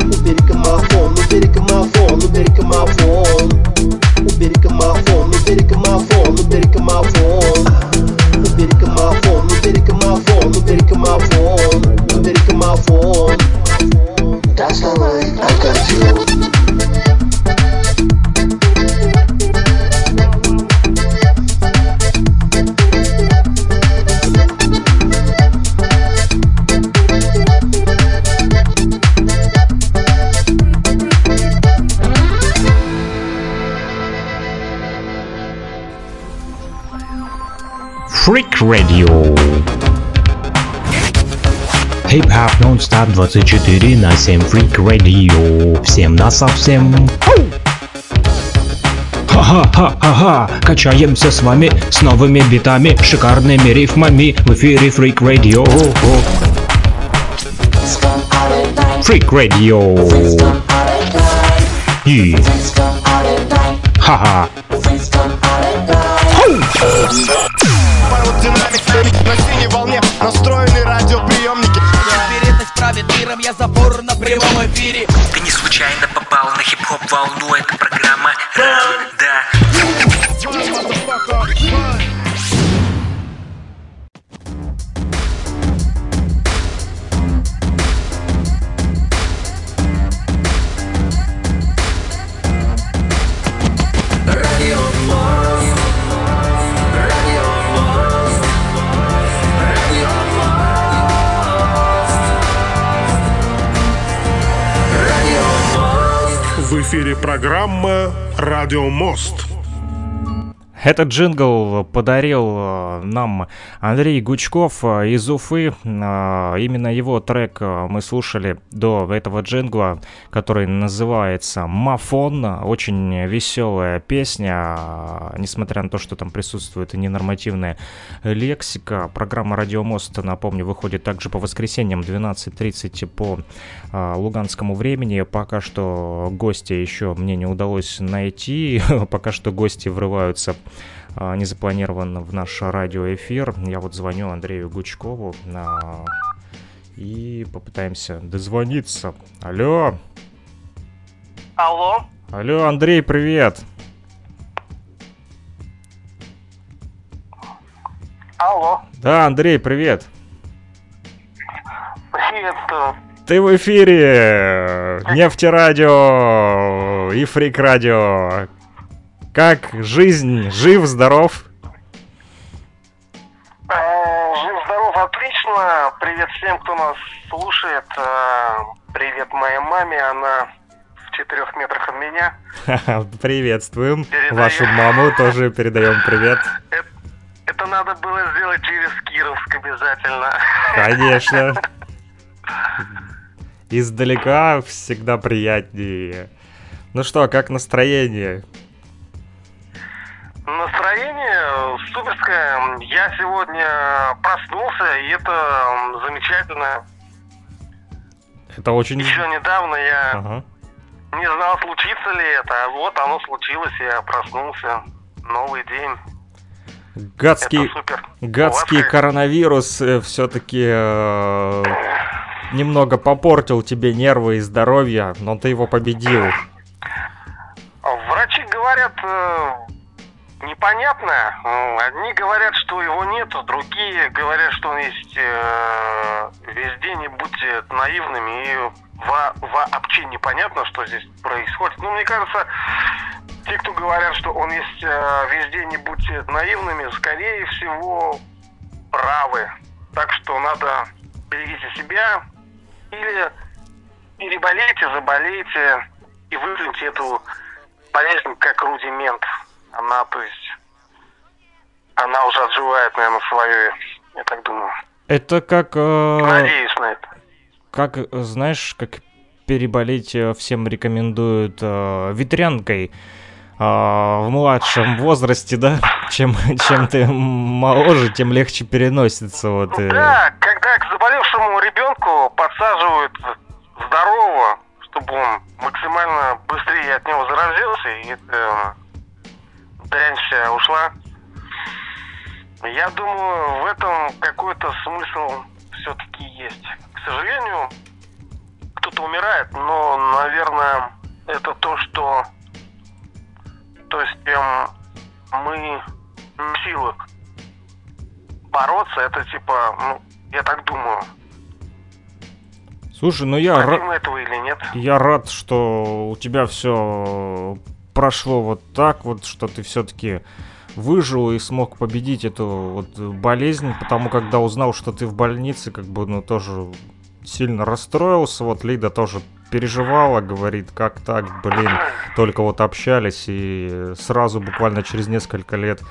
Убери камафон, убери камафон, убери камафон Убери камафон, убери камафон, убери камафон Убери камафон, убери камафон, убери камафон Убери камафон Доставай аккордеон Freak Radio. Хип-хоп нон-стоп 24 на 7 Freak Radio. Всем на совсем. Ха-ха-ха-ха-ха, качаемся с вами с новыми битами, шикарными рифмами в эфире Freak Radio. Freak Radio. На синей волне Настроены радиоприемники. Вероятность правит миром, я забор на прямом эфире. Ты не случайно попал на хип-хоп волну, это программа эфире программа «Радио Мост». Этот джингл подарил э, нам Андрей Гучков э, из Уфы. Э, Именно его трек мы слушали до этого джингла, который называется «Мафон». Очень веселая песня, несмотря на то, что там присутствует ненормативная лексика. Программа «Радио Мост», напомню, выходит также по воскресеньям 12.30 по луганскому времени. Пока что гости еще мне не удалось найти. Пока что гости врываются а, незапланированно в наш радиоэфир. Я вот звоню Андрею Гучкову а, и попытаемся дозвониться. Алло! Алло. Алло, Андрей, привет. Алло. Да, Андрей, привет. Приветствую. Ты в эфире Нефтерадио и Фрик Радио. Как жизнь? Жив, здоров? Э, Жив, здоров, отлично. Привет всем, кто нас слушает. Э, Привет моей маме, она в четырех метрах от меня. Приветствуем. Передаю. Вашу маму тоже передаем привет. Это надо было сделать через Кировск обязательно. Конечно. Издалека всегда приятнее. Ну что, как настроение? Настроение суперское. Я сегодня проснулся, и это замечательно. Это очень... Еще недавно я Ага. не знал, случится ли это. А вот оно случилось, я проснулся. Новый день. Гадский, гадский коронавирус все-таки немного попортил тебе нервы и здоровье, но ты его победил. Врачи говорят э, непонятно. М, Одни говорят, что его нету, другие говорят, что он есть э, везде. Не будьте наивными и во- вообще непонятно, что здесь происходит. Ну, мне кажется, те, кто говорят, что он есть э, везде, не будьте наивными, скорее всего, правы. Так что надо берегите себя или переболейте, заболейте и выплюньте эту болезнь как рудимент. Она, то есть, она уже отживает, наверное, свое, я так думаю. Это как... э, Надеюсь на это. Как, э, знаешь, как переболеть э, всем рекомендуют э, ветрянкой в младшем возрасте, да? Чем, чем ты моложе, тем легче переносится. Вот, э. Да, когда к заболевшему ребенку подсаживают здорового, чтобы он максимально быстрее от него заразился, и эта дрянь вся ушла. Я думаю, в этом какой-то смысл все-таки есть. К сожалению, кто-то умирает, но, наверное, это то, что... То есть, прям мы в силах бороться, это типа, ну, я так думаю. Слушай, ну я, Хотим ра- мы этого или нет? я рад, что у тебя все прошло вот так вот, что ты все-таки выжил и смог победить эту вот болезнь, потому когда узнал, что ты в больнице, как бы, ну, тоже сильно расстроился, вот Лида тоже переживала, говорит, как так, блин, только вот общались и сразу буквально через несколько лет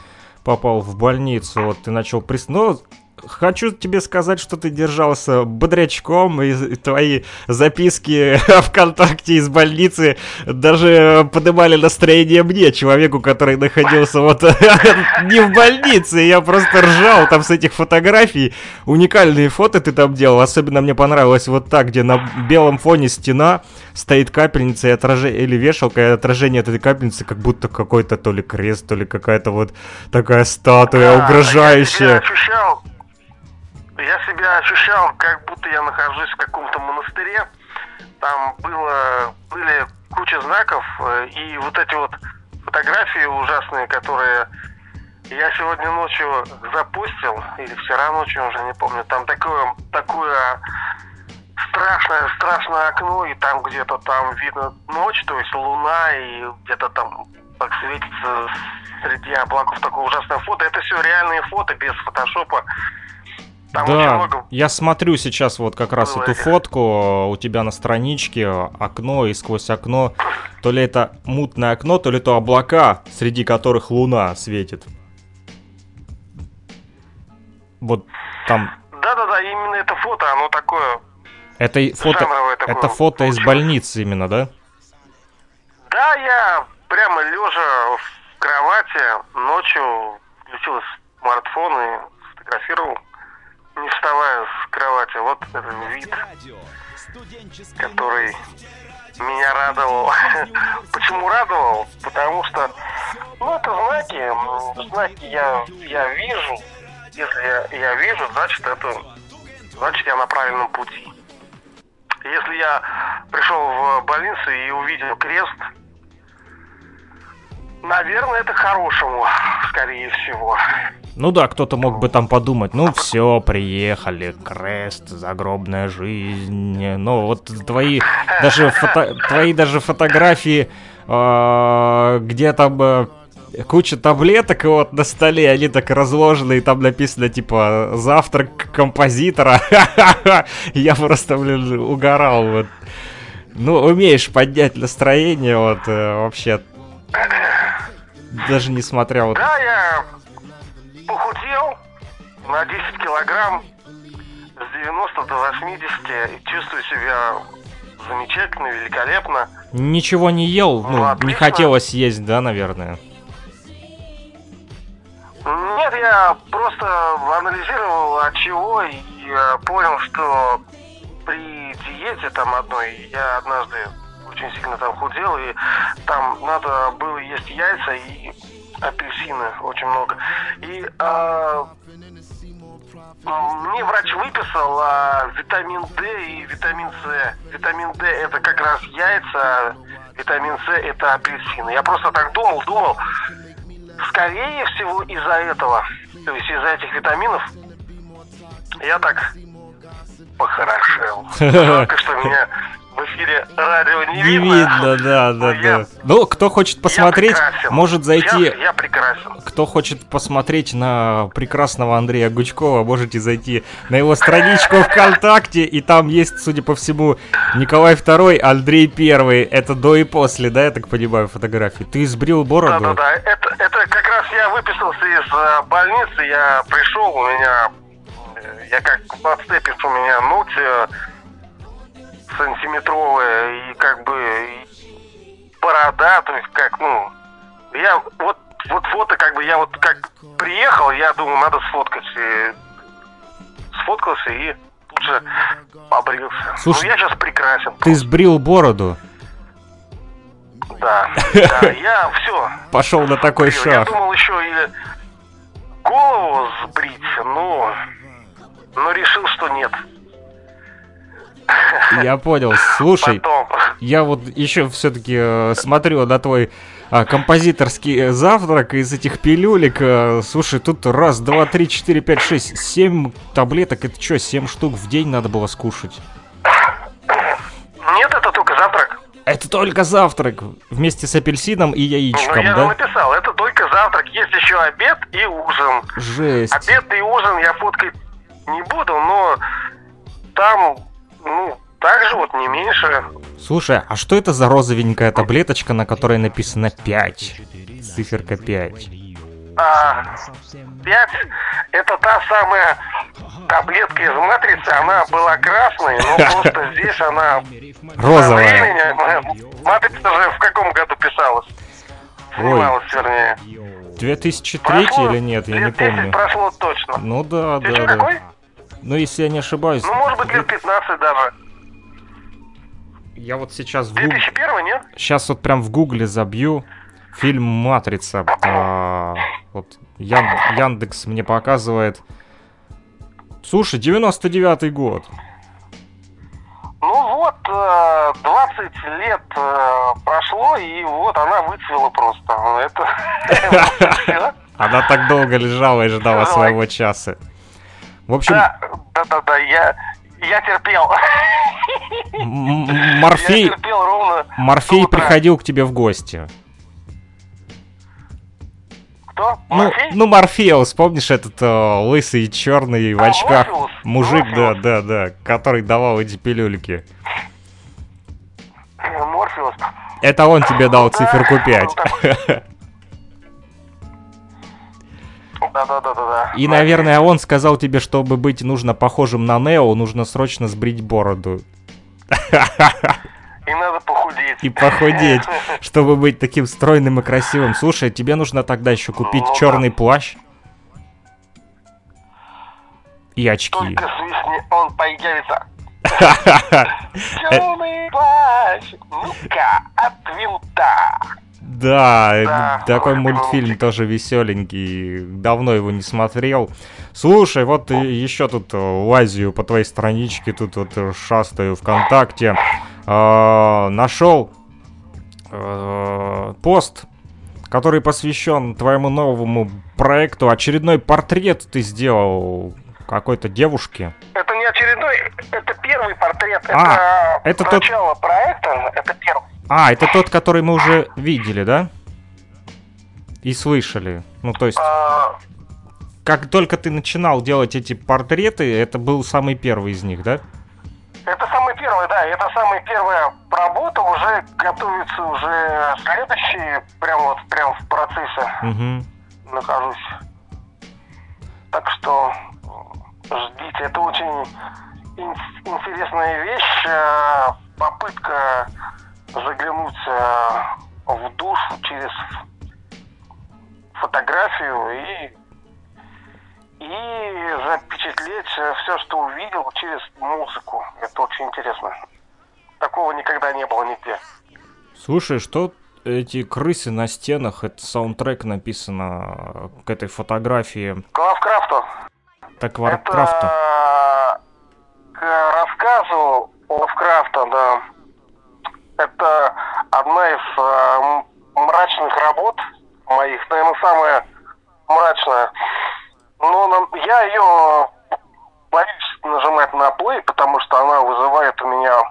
попал в больницу, вот ты начал прис... Ну, хочу тебе сказать, что ты держался бодрячком, и твои записки ВКонтакте из больницы даже поднимали настроение мне, человеку, который находился вот не в больнице. Я просто ржал там с этих фотографий. Уникальные фото ты там делал. Особенно мне понравилось вот так, где на белом фоне стена стоит капельница и отражение, или вешалка, и отражение от этой капельницы как будто какой-то то ли крест, то ли какая-то вот такая статуя угрожающая. Я себя ощущал, как будто я нахожусь в каком-то монастыре. Там было, были куча знаков, э, и вот эти вот фотографии ужасные, которые я сегодня ночью запустил, или вчера ночью, уже не помню, там такое, такое страшное, страшное окно, и там где-то там видно ночь, то есть луна, и где-то там так светится среди облаков такое ужасное фото. Это все реальные фото, без фотошопа. Там Да, я смотрю сейчас вот как раз эту фотку э, у тебя на страничке, э, окно, и сквозь окно, то ли это мутное окно, то ли то облака, среди которых луна светит. Вот там, Да-да-да, именно это фото, оно такое... это фото, такое это фото из больницы именно, да? Да, я прямо лежа в кровати ночью включил смартфон и сфотографировал, не вставая с кровати. Вот этот вид, который меня радовал. Почему радовал? Потому что, ну, это знаки, знаки я, я вижу. Если я, я вижу, значит, это, значит, я на правильном пути. Если я пришел в больницу и увидел крест, наверное, это хорошему, скорее всего. Ну да, кто-то мог бы там подумать, ну все, приехали, крест, загробная жизнь. Ну вот твои даже, фото, твои даже фотографии, э, где там э, куча таблеток вот на столе, они так разложены, и там написано типа завтрак композитора. Я просто, блин, угорал. Вот. Ну, умеешь поднять настроение, вот э, вообще. Даже несмотря вот... Да, я похудел на 10 килограмм с 90 до 80 и чувствую себя замечательно, великолепно. Ничего не ел, ну, Ну, не хотелось есть, да, наверное? Нет, я просто анализировал от чего и я понял, что при диете там одной я однажды очень сильно там худел, и там надо было есть яйца и апельсины очень много. И а, мне врач выписал а, витамин D и витамин С. Витамин D это как раз яйца, витамин С это апельсины. Я просто так думал, думал, скорее всего из-за этого, то есть из-за этих витаминов, я так похорошел. Жалко, что меня в эфире радио не, Не видно. видно, да, да, я- да. Ну, кто хочет посмотреть, может зайти... Я, я прекрасен. Кто хочет посмотреть на прекрасного Андрея Гучкова, можете зайти на его страничку ВКонтакте, и там есть, судя по всему, Николай II, Андрей Первый. Это до и после, да, я так понимаю, фотографии. Ты сбрил бороду? Да-да-да, это, это как раз я выписался из э, больницы, я пришел, у меня, э, я как подстепис, у меня ногти сантиметровые, и как бы и борода, то есть как, ну, я вот, вот фото, как бы, я вот как приехал, я думаю, надо сфоткать, и сфоткался и тут же побрился. Слушай, ну, я сейчас прекрасен. Ты сбрил бороду. Да, да, я все. Пошел на такой Я шаг. думал еще и голову сбрить, но, но решил, что нет. Я понял. Слушай, Потом. я вот еще все-таки смотрю на твой а, композиторский э, завтрак из этих пилюлек. э, слушай, тут раз, два, три, четыре, пять, шесть, семь таблеток. Это что, семь штук в день надо было скушать? Нет, это только завтрак. Это только завтрак вместе с апельсином и Ну, яичком, я да? написал, это только завтрак. Есть еще обед и ужин. Жесть. Обед и ужин я фоткать не буду, но там, ну, так же вот не меньше. Слушай, а что это за розовенькая таблеточка, на которой написано 5? Циферка 5. А 5 это та самая таблетка из матрицы, она была красной, но просто здесь она Розовая. временем- Матрица же в каком году писалась? Снималась, вернее. 2003 Прошло или нет, я не лет 10 помню. прошло точно. Ну да, да, да. какой? Ну, если я не ошибаюсь. Ну, может быть, лет 15 даже. Я вот сейчас в Гугле... 2001 нет? Сейчас вот прям в гугле забью фильм «Матрица». А, вот Ян- Яндекс мне показывает... Слушай, 99-й год. Ну вот, э, 20 лет э, прошло, и вот она выцвела просто. Это. Она так долго лежала и ждала своего часа. В общем, Да, да, да, да, я, я терпел. м- м- Морфей, Я терпел ровно. Морфей приходил к тебе в гости. Кто? Ну, ну, Морфеус, помнишь этот э, лысый черный в А, очках Морфеус? мужик, да, да, да, который давал эти пилюльки. Морфеус. Это он тебе дал циферку 5. Да, да, да, да, да. И, наверное, он сказал тебе, чтобы быть нужно похожим на Нео, нужно срочно сбрить бороду. И надо похудеть. И похудеть, чтобы быть таким стройным и красивым. Слушай, тебе нужно тогда еще купить Ну да. черный плащ. И очки. Только свистни, он появится. Черный плащ, ну-ка, от винта. Да, Да, такой ой, мультфильм тоже веселенький. Давно его не смотрел. Слушай, вот еще тут э, лазию по твоей страничке, тут вот э, шастаю ВКонтакте. А, Нашел э, пост, который посвящен твоему новому проекту. Очередной портрет ты сделал какой-то девушки. Это не очередной, это первый портрет. А, это это тот- начало проекта, это первый. А, это тот, который мы уже видели, да? И слышали. Ну, то есть, А, как только ты начинал делать эти портреты, это был самый первый из них, да? Это самый первый, да, это самая первая работа, уже готовится уже следующий, прям вот прям в процессе Угу. нахожусь. Так что ждите, это очень ин- интересная вещь, э, попытка заглянуть э, в душу через фотографию и и запечатлеть все, что увидел через музыку. Это очень интересно. Такого никогда не было нигде. Слушай, что эти крысы на стенах, это саундтрек написано к этой фотографии. К Лавкрафту. Так, Варкрафта. Это к рассказу Лавкрафта, да. Это одна из э, мрачных работ моих, наверное, самая мрачная. Но я ее боюсь нажимать на play, потому что она вызывает у меня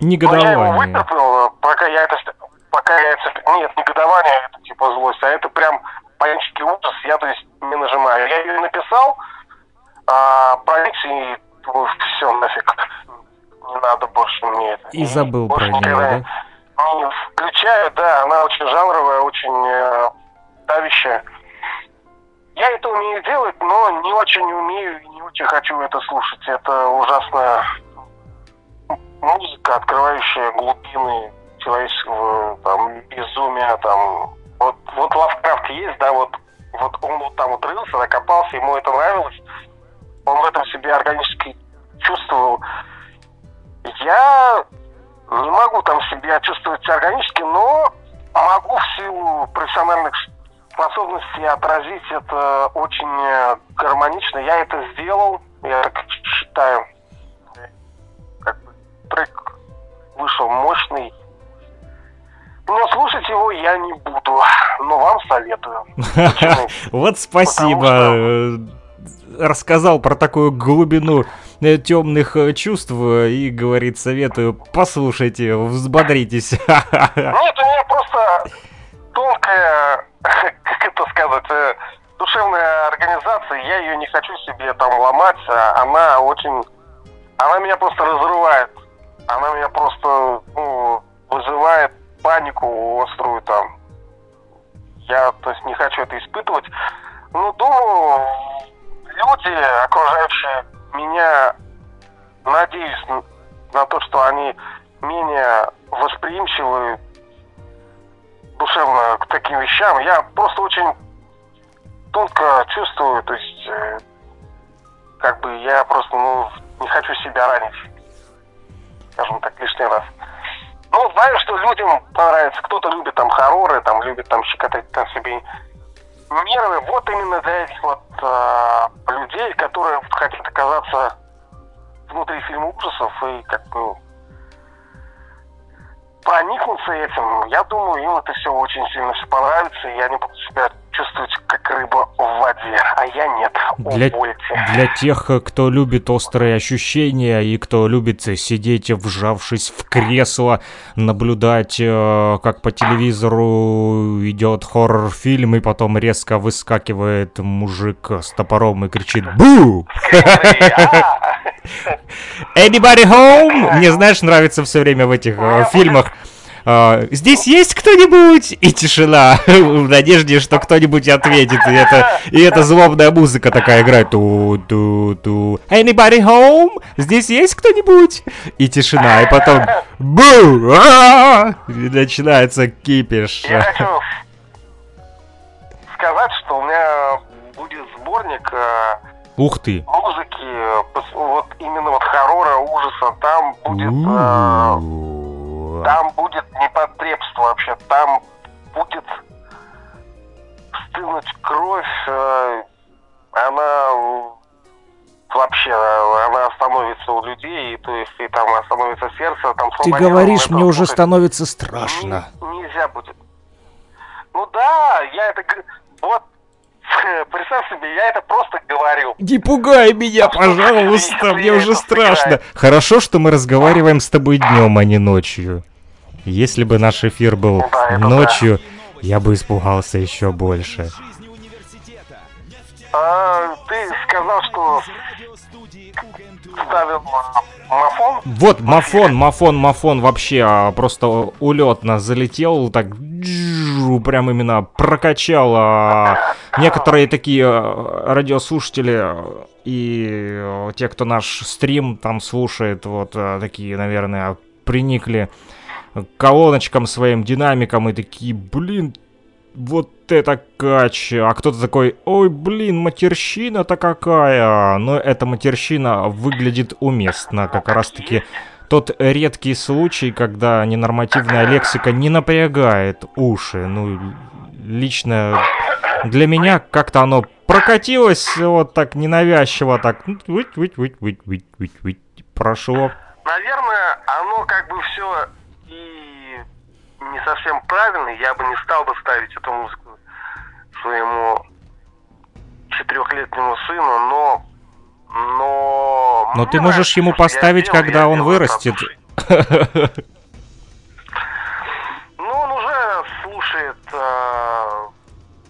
Ну, я его Негодование. вытерпел, пока я это... Пока я это... Нет, негодование, это типа злость, а это прям панический ужас, я, то есть, не нажимаю. Я ее написал, а, проникся и все, нафиг. Не надо больше мне это. И забыл про больше нее, никогда да? не включаю, да, она очень жанровая, очень э, давящая. Я это умею делать, но не очень умею и не очень хочу это слушать. Это ужасная музыка, открывающая глубины человеческого там, безумия. Там. Вот, вот Лавкрафт есть, да, вот, вот он вот там вот рылся, накопался, ему это нравилось. Он в этом себе органически чувствовал. Я не могу там себя чувствовать органически, но могу в силу профессиональных способностей отразить это очень э, гармонично. Я это сделал, я так считаю. Как бы трек вышел мощный. Но слушать его я не буду, но вам советую. Вот спасибо. э, Рассказал про такую глубину темных чувств э, и говорит, советую, послушайте, взбодритесь. Нет, у меня просто тонкая, как это сказать, э, душевная организация. Я ее не хочу себе там ломать. а Она очень... Она меня просто разрывает. Она меня просто ну, вызывает панику острую там. Я, то есть, не хочу это испытывать. Ну, думаю, люди, окружающие меня, надеюсь на то, что они менее восприимчивы душевно к таким вещам. Я просто очень тонко чувствую, то есть, э, как бы я просто, ну, не хочу себя ранить, скажем так, лишний раз. Ну, знаю, что людям понравится. Кто-то любит там хорроры, там любит там щекотать там себе нервы. Вот именно для этих вот а, людей, которые хотят оказаться внутри фильма ужасов и как бы проникнуться этим, я думаю, им это все очень сильно все понравится, и они будут себя чувствовать как рыба в воде, а я нет. Для, Увольте. для тех, кто любит острые ощущения и кто любит сидеть, вжавшись в кресло, наблюдать, э, как по телевизору идет хоррор-фильм, и потом резко выскакивает мужик с топором и кричит «Бу!» Anybody home? Мне, знаешь, нравится все время в этих э, фильмах. э, Здесь есть кто-нибудь? И тишина. В надежде, что кто-нибудь ответит. И это, и это злобная музыка такая играет. Ту-ту-ту. Anybody home? Здесь есть кто-нибудь? И тишина. И потом бу! А! И начинается кипиш. Я хочу сказать, что у меня будет сборник э, Ух ты. музыки, вот именно вот хоррора, ужаса, там будет, э, там будет что вообще там будет стынуть кровь, э, она вообще, она остановится у людей, то есть и там остановится сердце, там Ты говоришь, мне уже становится страшно. Нельзя будет. Ну да, я это... Вот, представь себе, я это просто говорю. Не пугай меня, пожалуйста, мне уже страшно. Хорошо, что мы разговариваем с тобой днем, а не ночью. Если бы наш эфир был ну ночью, я бы испугался еще больше. А, ты сказал, что ставил мафон? Вот, мафон, мафон, мафон вообще а, просто улетно залетел, так прям именно прокачал а, некоторые такие а, радиослушатели и те, кто наш стрим там слушает, вот такие, наверное, приникли колоночкам своим, динамикам и такие, блин, вот это кач. А кто-то такой, ой, блин, матерщина-то какая. Но эта матерщина выглядит уместно. Как раз-таки тот редкий случай, когда ненормативная лексика не напрягает уши. Ну, лично для меня как-то оно прокатилось вот так ненавязчиво, так прошло. Наверное, оно как бы все и не совсем правильно. Я бы не стал бы ставить эту музыку своему четырехлетнему сыну, но... Но... Но ты можешь ему поставить, делал, когда он вырастет. Ну, он уже слушает э,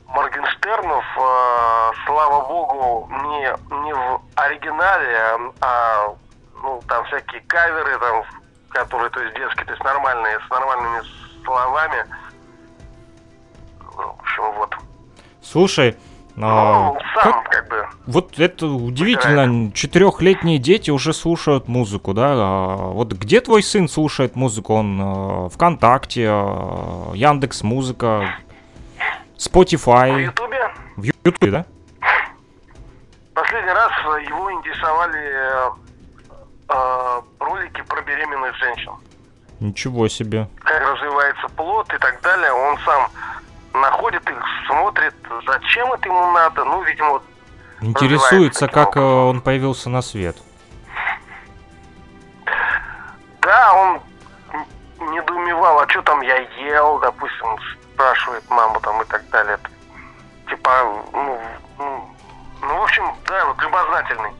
Моргенштернов, э, слава богу, не, не в оригинале, а, ну, там всякие каверы, там, которые, то есть детские, то есть нормальные, с нормальными словами. В общем, вот. Слушай, а, ну, сам, как, как бы. Вот это удивительно, четырехлетние дети уже слушают музыку, да? А вот где твой сын слушает музыку? Он э, ВКонтакте, э, Яндекс Музыка, Spotify. В Ютубе? В Ютубе, да? Последний раз его интересовали э, ролики про беременных женщин. Ничего себе. Как развивается плод и так далее. Он сам находит их, смотрит, зачем это ему надо. Ну, видимо, Интересуется, как образом. он появился на свет. Да, он недоумевал, а что там я ел, допустим, спрашивает маму там и так далее. Типа, ну, ну, ну в общем, да, вот любознательный.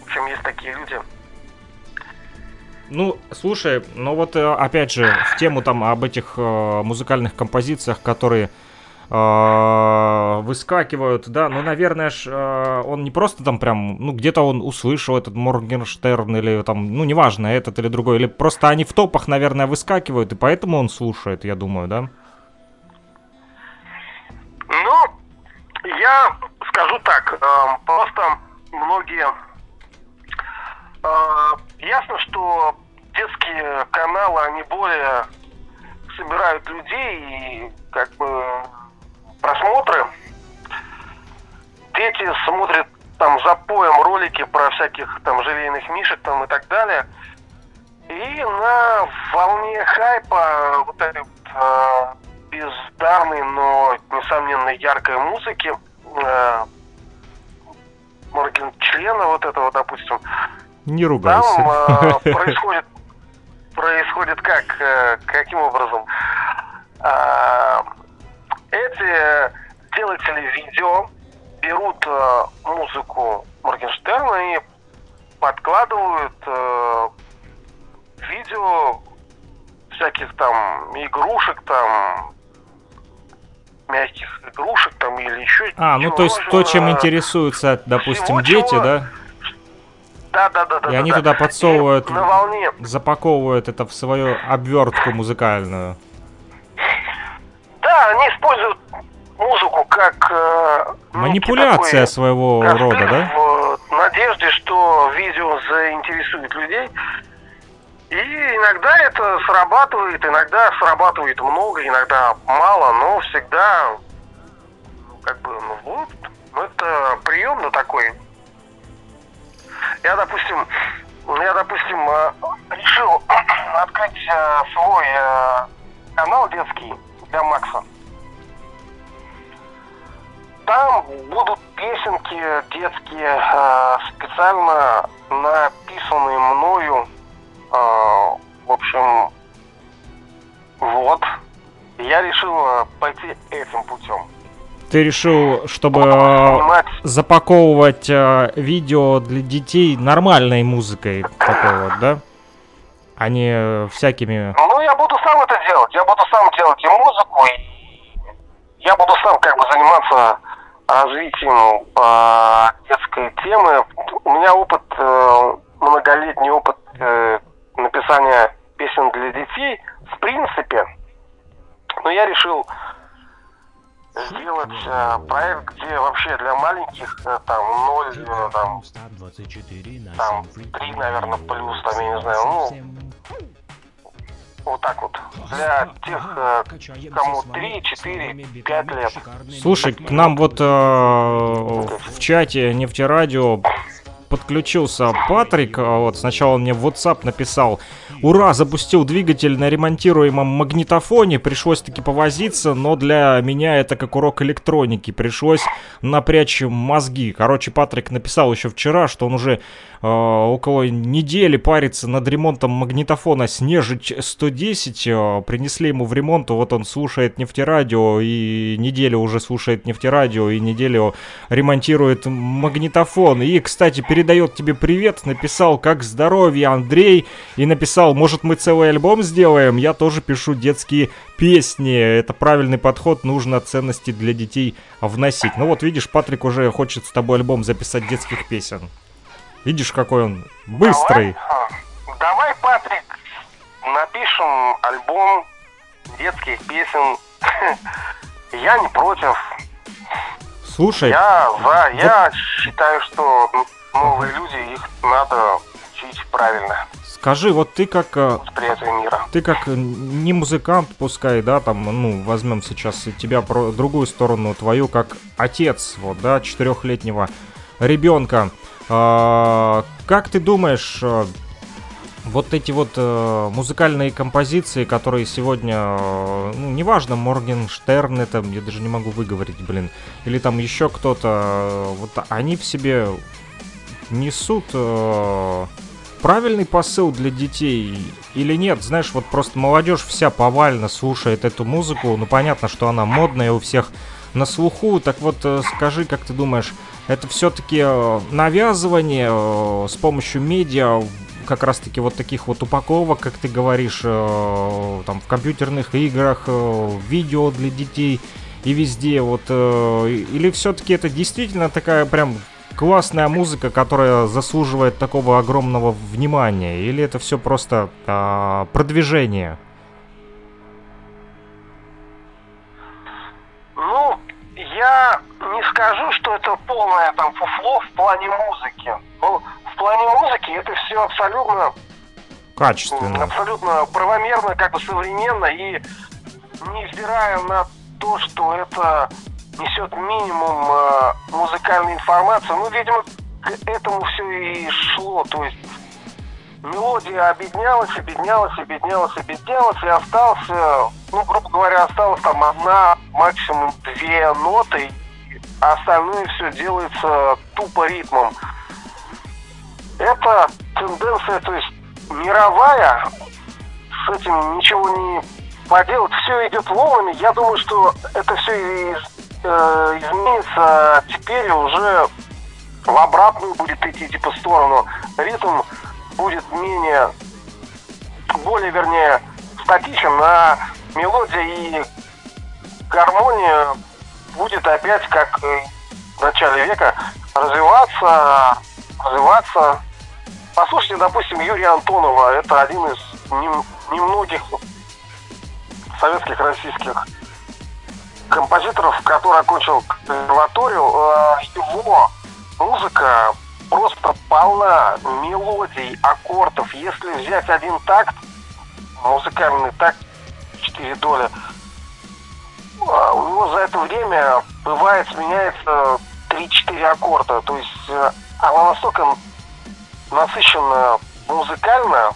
в общем, есть такие люди. Ну, слушай, ну вот э, опять же, в тему там об этих э, музыкальных композициях, которые э, выскакивают, да, ну, наверное, ж, э, он не просто там прям, ну, где-то он услышал этот Моргенштерн или там, ну, неважно, этот или другой, или просто они в топах, наверное, выскакивают, и поэтому он слушает, я думаю, да? Ну, я скажу так, э, просто многие а, ясно, что детские каналы, они более собирают людей и как бы просмотры. Дети смотрят там за поем ролики про всяких там желейных мишек там и так далее. И на волне хайпа вот этой вот, э, бездарной, но несомненно яркой музыки э, члена вот этого, допустим, не ругайся. Там э, происходит, происходит как, э, каким образом? Э, эти делатели видео берут э, музыку Моргенштерна и подкладывают э, видео всяких там игрушек там мягких игрушек там или еще А, ну то есть то, чем интересуются, допустим, дети, чего, да? Да, да, да, да. И они да, туда подсовывают, на волне. запаковывают это в свою обвертку музыкальную. Да, они используют музыку как... Э, Манипуляция такой, своего рода, да? В надежде, что видео заинтересует людей. И иногда это срабатывает, иногда срабатывает много, иногда мало, но всегда, ну, как бы, ну вот, ну, это прием на такой я, допустим, я, допустим, э, решил открыть э, свой э, канал детский для Макса. Там будут песенки детские, э, специально написанные мною. Э, в общем, вот. Я решил э, пойти этим путем. Ты решил, чтобы э, запаковывать э, видео для детей нормальной музыкой такой вот, да? А не всякими... Ну, я буду сам это делать. Я буду сам делать и музыку, и я буду сам как бы заниматься развитием э, детской темы. У меня опыт, э, многолетний опыт э, написания песен для детей, в принципе. Но я решил сделать э, проект, где вообще для маленьких э, там 0, э, там, там 3, наверное, плюс, там, я не знаю, ну, вот так вот. Для тех, э, кому 3, 4, 5 лет. Слушай, к нам вот э, в чате нефтерадио подключился Патрик. а Вот сначала он мне в WhatsApp написал. Ура, запустил двигатель на ремонтируемом магнитофоне. Пришлось таки повозиться, но для меня это как урок электроники. Пришлось напрячь мозги. Короче, Патрик написал еще вчера, что он уже э, около недели парится над ремонтом магнитофона Снежич 110. Э, принесли ему в ремонт, вот он слушает нефтерадио и неделю уже слушает нефтерадио и неделю ремонтирует магнитофон. И, кстати, передает тебе привет, написал «Как здоровье, Андрей?» и написал «Может, мы целый альбом сделаем?» Я тоже пишу детские песни. Это правильный подход, нужно ценности для детей вносить. Ну вот, видишь, Патрик уже хочет с тобой альбом записать детских песен. Видишь, какой он быстрый. Давай, давай, Патрик, напишем альбом детских песен. Я не против. Слушай, Я за. Я считаю, что новые люди, их надо учить правильно. скажи, вот ты как... э, Восприятие мира. Ты как э, не музыкант, пускай, да, там, ну, возьмем сейчас тебя про другую сторону, твою, как отец, вот, да, четырехлетнего ребенка. А, как ты думаешь, э, вот эти вот э, музыкальные композиции, которые сегодня, э, ну, неважно, Моргенштерн, это, я даже не могу выговорить, блин, или там еще кто-то, э, вот они в себе несут э, правильный посыл для детей или нет? Знаешь, вот просто молодежь вся повально слушает эту музыку, ну понятно, что она модная у всех на слуху, так вот э, скажи, как ты думаешь, это все-таки навязывание э, с помощью медиа, как раз-таки вот таких вот упаковок, как ты говоришь, э, там в компьютерных играх, э, видео для детей и везде, вот, э, или все-таки это действительно такая прям классная музыка, которая заслуживает такого огромного внимания, или это все просто а, продвижение? Ну, я не скажу, что это полное там фуфло в плане музыки. Ну, в плане музыки это все абсолютно, Качественно. абсолютно правомерно, как бы современно и невзирая на то, что это несет минимум э, музыкальной информации, ну, видимо, к этому все и шло. То есть мелодия объединялась, объединялась, объединялась, объединялась, и остался, ну, грубо говоря, осталась там одна, максимум две ноты, а остальное все делается тупо ритмом. Это тенденция, то есть мировая, с этим ничего не поделать, все идет волнами. Я думаю, что это все из- э, изменится теперь уже в обратную будет идти типа сторону. Ритм будет менее, более вернее, статичен, а мелодия и гармония будет опять как в начале века развиваться, развиваться. Послушайте, допустим, Юрия Антонова, это один из нем- немногих советских российских композиторов, который окончил консерваторию, э, его музыка просто полна мелодий, аккордов. Если взять один такт, музыкальный такт, 4 доли, а, у него за это время бывает сменяется 3-4 аккорда. То есть э, она настолько насыщена музыкально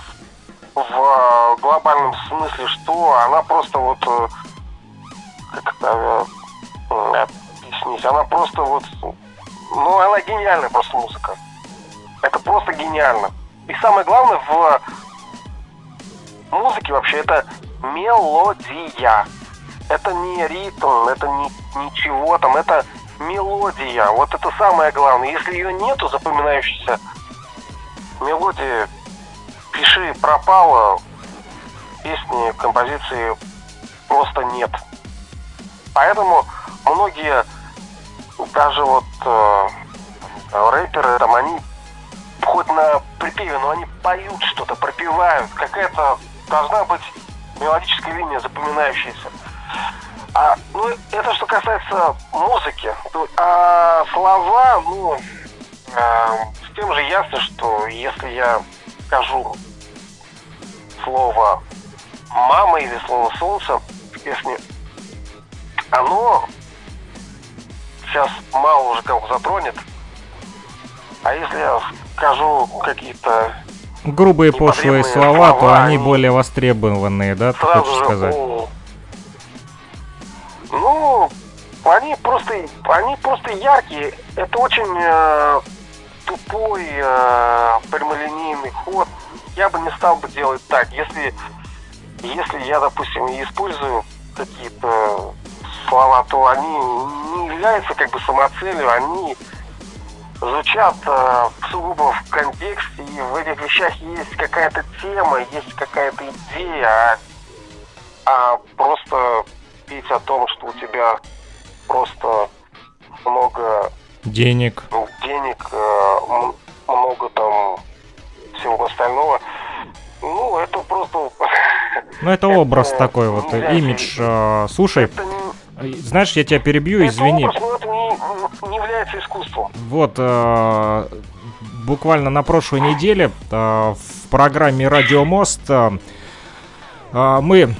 в глобальном смысле, что она просто вот, как это объяснить, она просто вот, ну, она гениальная просто музыка. Это просто гениально. И самое главное в музыке вообще это мелодия. Это не ритм, это не ничего там, это мелодия. Вот это самое главное. Если ее нету, запоминающейся мелодии, пиши, пропала, песни, композиции просто нет. Поэтому многие, даже вот э, рэперы, там, они хоть на припеве, но они поют что-то, пропевают. Какая-то должна быть мелодическая линия запоминающаяся. А, ну, это что касается музыки. А слова, ну, э, с тем же ясно, что если я скажу слово «мама» или слово «солнце» в песне, оно сейчас мало уже кого затронет. А если я скажу какие-то грубые пошлые слова, слова, то они, они более востребованные, да, ты хочешь же, сказать? Ну, они просто, они просто яркие. Это очень э, тупой э, прямолинейный ход. Я бы не стал бы делать так, если, если я, допустим, использую какие-то слова, то они не являются как бы самоцелью, они звучат э, сугубо в контексте, и в этих вещах есть какая-то тема, есть какая-то идея, а, а просто петь о том, что у тебя просто много денег, ну, денег, э, много там всего остального, ну, это просто... Ну, это образ такой вот, имидж. Э, слушай, знаешь, я тебя перебью, извини. Это образ, но это не, не является искусством. Вот, э, буквально на прошлой неделе э, в программе «Радио Мост» э, мы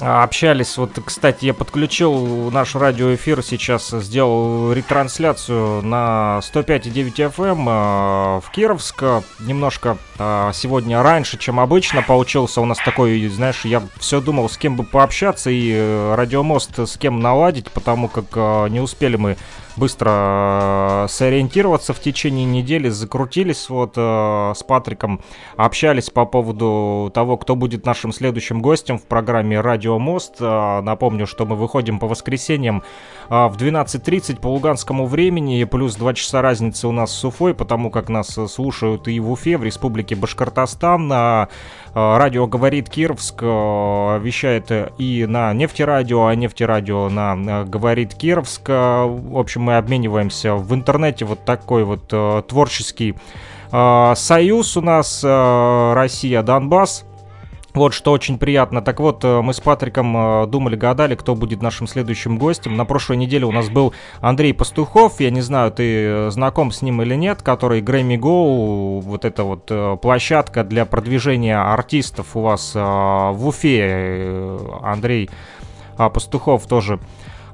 общались. Вот, кстати, я подключил наш радиоэфир сейчас, сделал ретрансляцию на 105,9 FM э, в Кировск. Немножко э, сегодня раньше, чем обычно получился у нас такой, знаешь, я все думал, с кем бы пообщаться и э, радиомост с кем наладить, потому как не успели мы быстро сориентироваться в течение недели, закрутились вот э, с Патриком, общались по поводу того, кто будет нашим следующим гостем в программе «Радио Мост». Э, напомню, что мы выходим по воскресеньям э, в 12.30 по луганскому времени, плюс 2 часа разницы у нас с Уфой, потому как нас слушают и в Уфе, в республике Башкортостан, на Э, радио «Говорит Кировск» э, вещает и на нефтерадио, а нефтерадио на э, «Говорит Кировск». В общем, мы обмениваемся в интернете вот такой вот творческий союз у нас Россия-Донбасс. Вот что очень приятно. Так вот, э, мы с Патриком э, думали, гадали, кто будет нашим следующим гостем. На прошлой неделе у нас был Андрей Пастухов. Я не знаю, ты э, знаком с ним или нет, который Грэмми Go, вот эта вот площадка для продвижения артистов у вас в Уфе. Андрей Пастухов тоже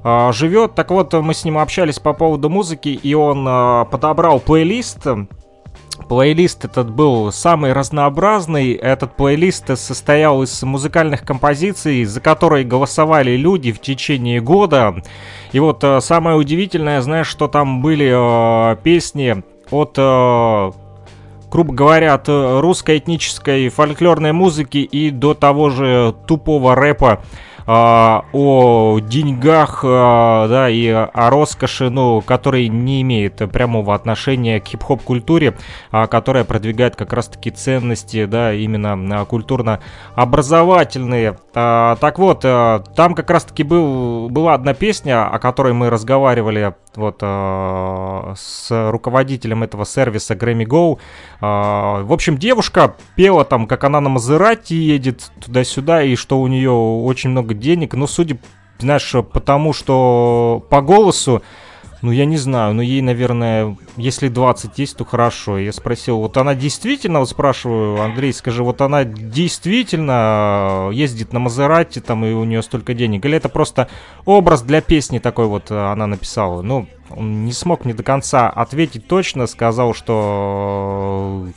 живет. Так вот, мы с ним общались по поводу музыки, и он подобрал плейлист Плейлист этот был самый разнообразный. Этот плейлист состоял из музыкальных композиций, за которые голосовали люди в течение года. И вот э, самое удивительное, знаешь, что там были э, песни от э, грубо говоря, от русской этнической фольклорной музыки и до того же тупого рэпа а, о деньгах, а, да, и о роскоши, ну, который не имеет прямого отношения к хип-хоп культуре, а, которая продвигает как раз-таки ценности, да, именно культурно-образовательные. А, так вот, а, там как раз-таки был, была одна песня, о которой мы разговаривали вот а, с руководителем этого сервиса Grammy Go. А, в общем, девушка пела там, как она на Мазерати едет туда-сюда, и что у нее очень много денег. Но судя, знаешь, потому что по голосу ну, я не знаю, ну, ей, наверное, если 20 есть, то хорошо. Я спросил, вот она действительно, вот спрашиваю, Андрей, скажи, вот она действительно ездит на Мазерати, там, и у нее столько денег? Или это просто образ для песни такой вот она написала? Ну, он не смог мне до конца ответить точно, сказал, что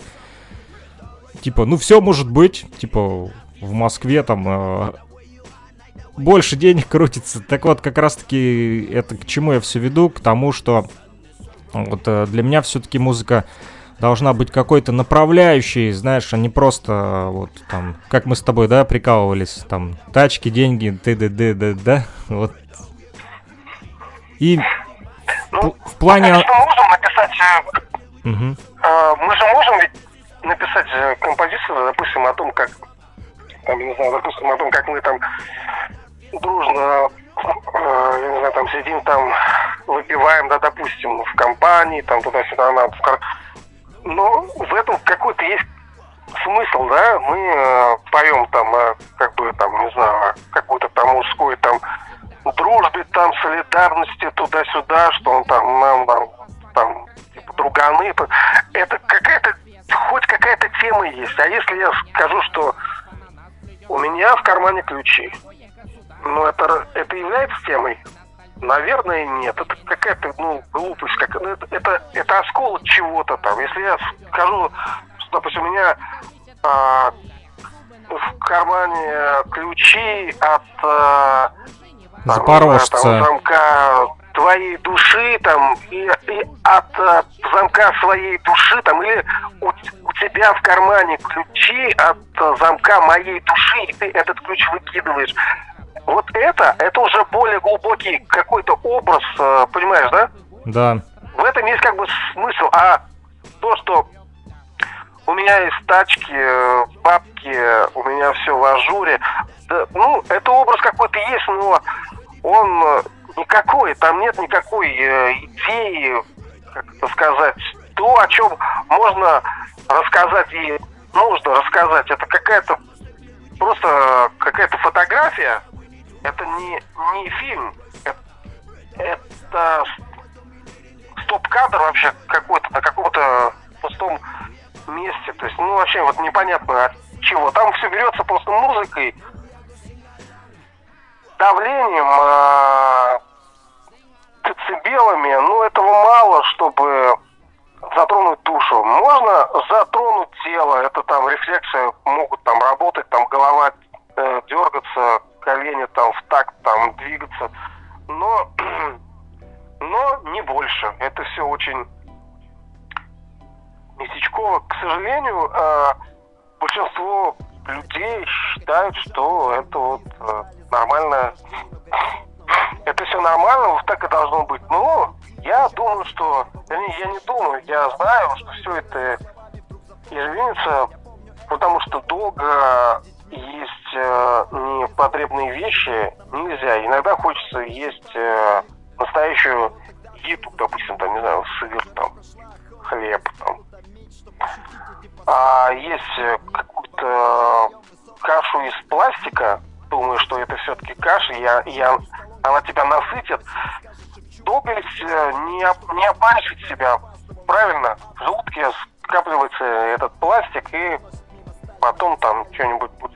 типа, ну все может быть, типа, в Москве там э, больше денег крутится. Так вот, как раз-таки это к чему я все веду? К тому, что вот э, для меня все-таки музыка должна быть какой-то направляющей, знаешь, а не просто э, вот там, как мы с тобой, да, прикалывались, там, тачки, деньги, т.д. д, да, вот. И Ну, в плане... что можем написать... э, мы же можем ведь написать композицию, допустим, о том, как... Там, не знаю, допустим, о том, как мы там дружно, э, я не знаю, там сидим, там выпиваем, да, допустим, в компании, там туда-сюда, на в кар- Но в этом какой-то есть смысл, да? Мы э, поем там, э, как бы там, не знаю, какой-то там мужской там дружбе, там, солидарности, туда-сюда, что он там нам там, там типа, друганы. то Это какая-то, хоть какая-то тема есть. А если я скажу, что у меня в кармане ключи, ну это, это является темой? Наверное, нет. Это какая-то, ну, глупость. Как, ну, это, это, это осколок чего-то там. Если я скажу, что, допустим, у меня а, в кармане ключи от а, там, Запорожца. там, замка твоей души там и, и от э, замка своей души там или у, у тебя в кармане ключи от э, замка моей души и ты этот ключ выкидываешь вот это это уже более глубокий какой-то образ э, понимаешь да Да. в этом есть как бы смысл а то что у меня есть тачки, э, бабки, у меня все в ажуре. Ну, это образ какой-то есть, но он э, никакой, там нет никакой идеи, как это сказать, то, о чем можно рассказать и нужно рассказать. Это какая-то просто какая-то фотография. Это не, не фильм. Это, это стоп-кадр вообще какой-то на каком-то пустом месте. То есть, ну, вообще вот непонятно от чего. Там все берется просто музыкой, давлением, э, децибелами. Ну, этого мало, чтобы затронуть душу. Можно затронуть тело. Это там рефлексы могут там работать, там голова э, дергаться, колени там в такт там двигаться. Но, но не больше. Это все очень местечково. К сожалению, э, большинство людей считают, что это вот э, нормально. Это все нормально, вот так и должно быть. Но я думаю, что... Я не думаю, я знаю, что все это изменится, потому что долго есть э, непотребные вещи нельзя. Иногда хочется есть э, настоящую еду, допустим, там, не знаю, сыр, там, хлеб, там. А есть э, какую-то кашу из пластика, думаю, что это все-таки каша, я, я, она тебя насытит. Доблесть э, не, не опанчивать себя, правильно? В желудке скапливается этот пластик, и потом там что-нибудь будет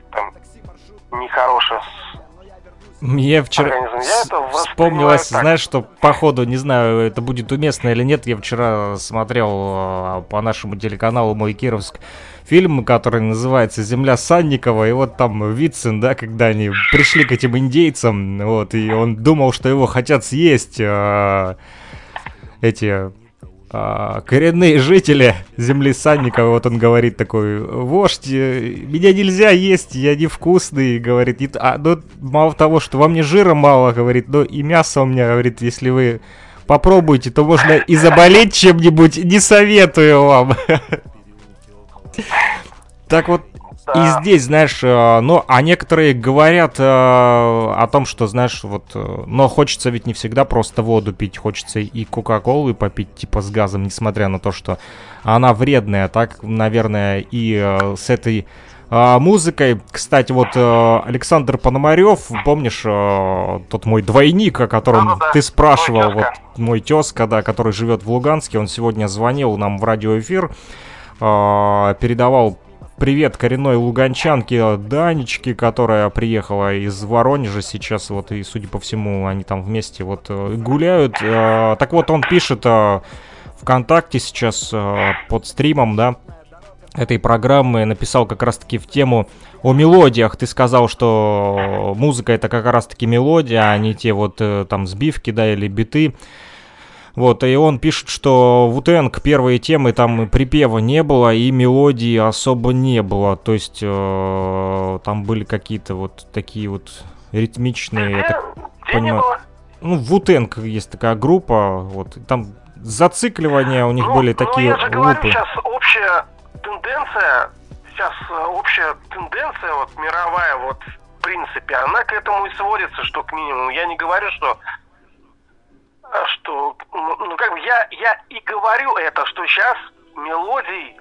нехорошее Мне вчера вспомнилось, так. знаешь, что походу, не знаю, это будет уместно или нет, я вчера смотрел э, по нашему телеканалу «Мой Кировск» фильм, который называется «Земля Санникова», и вот там Вицин, да, когда они пришли к этим индейцам, вот, и он думал, что его хотят съесть э, эти а, коренные жители земли Санникова, вот он говорит такой, вождь, э, меня нельзя есть, я невкусный, говорит, а, ну, мало того, что во мне жира мало, говорит, но и мясо у меня, говорит, если вы попробуете, то можно и заболеть чем-нибудь, не советую вам. Так вот, и здесь, знаешь, ну, а некоторые говорят э, о том, что, знаешь, вот, э, но хочется ведь не всегда просто воду пить, хочется и кока-колы попить, типа, с газом, несмотря на то, что она вредная, так, наверное, и с этой музыкой. Кстати, вот Александр Пономарев, помнишь, тот мой двойник, о котором ты спрашивал, вот мой тезка, да, который живет в Луганске, он сегодня звонил нам в радиоэфир, передавал привет коренной луганчанке Данечке, которая приехала из Воронежа сейчас, вот, и, судя по всему, они там вместе вот э, гуляют. Э, Так вот, он пишет э, ВКонтакте сейчас под стримом, да, этой программы написал как раз-таки в тему о мелодиях. Ты сказал, что музыка это как раз-таки мелодия, а не те вот там сбивки, да, или биты. Вот, и он пишет, что Вутенг первые темы там припева не было и мелодии особо не было. То есть э, там были какие-то вот такие вот ритмичные, я так понимаю. Ну, Вутенг есть такая группа, вот, там зацикливания у них Ну, были ну, такие я же говорю, сейчас общая тенденция, сейчас э, общая тенденция вот мировая, вот в принципе, она к этому и сводится, что к минимуму. Я не говорю, что что, ну, ну, как бы я, я и говорю это, что сейчас мелодий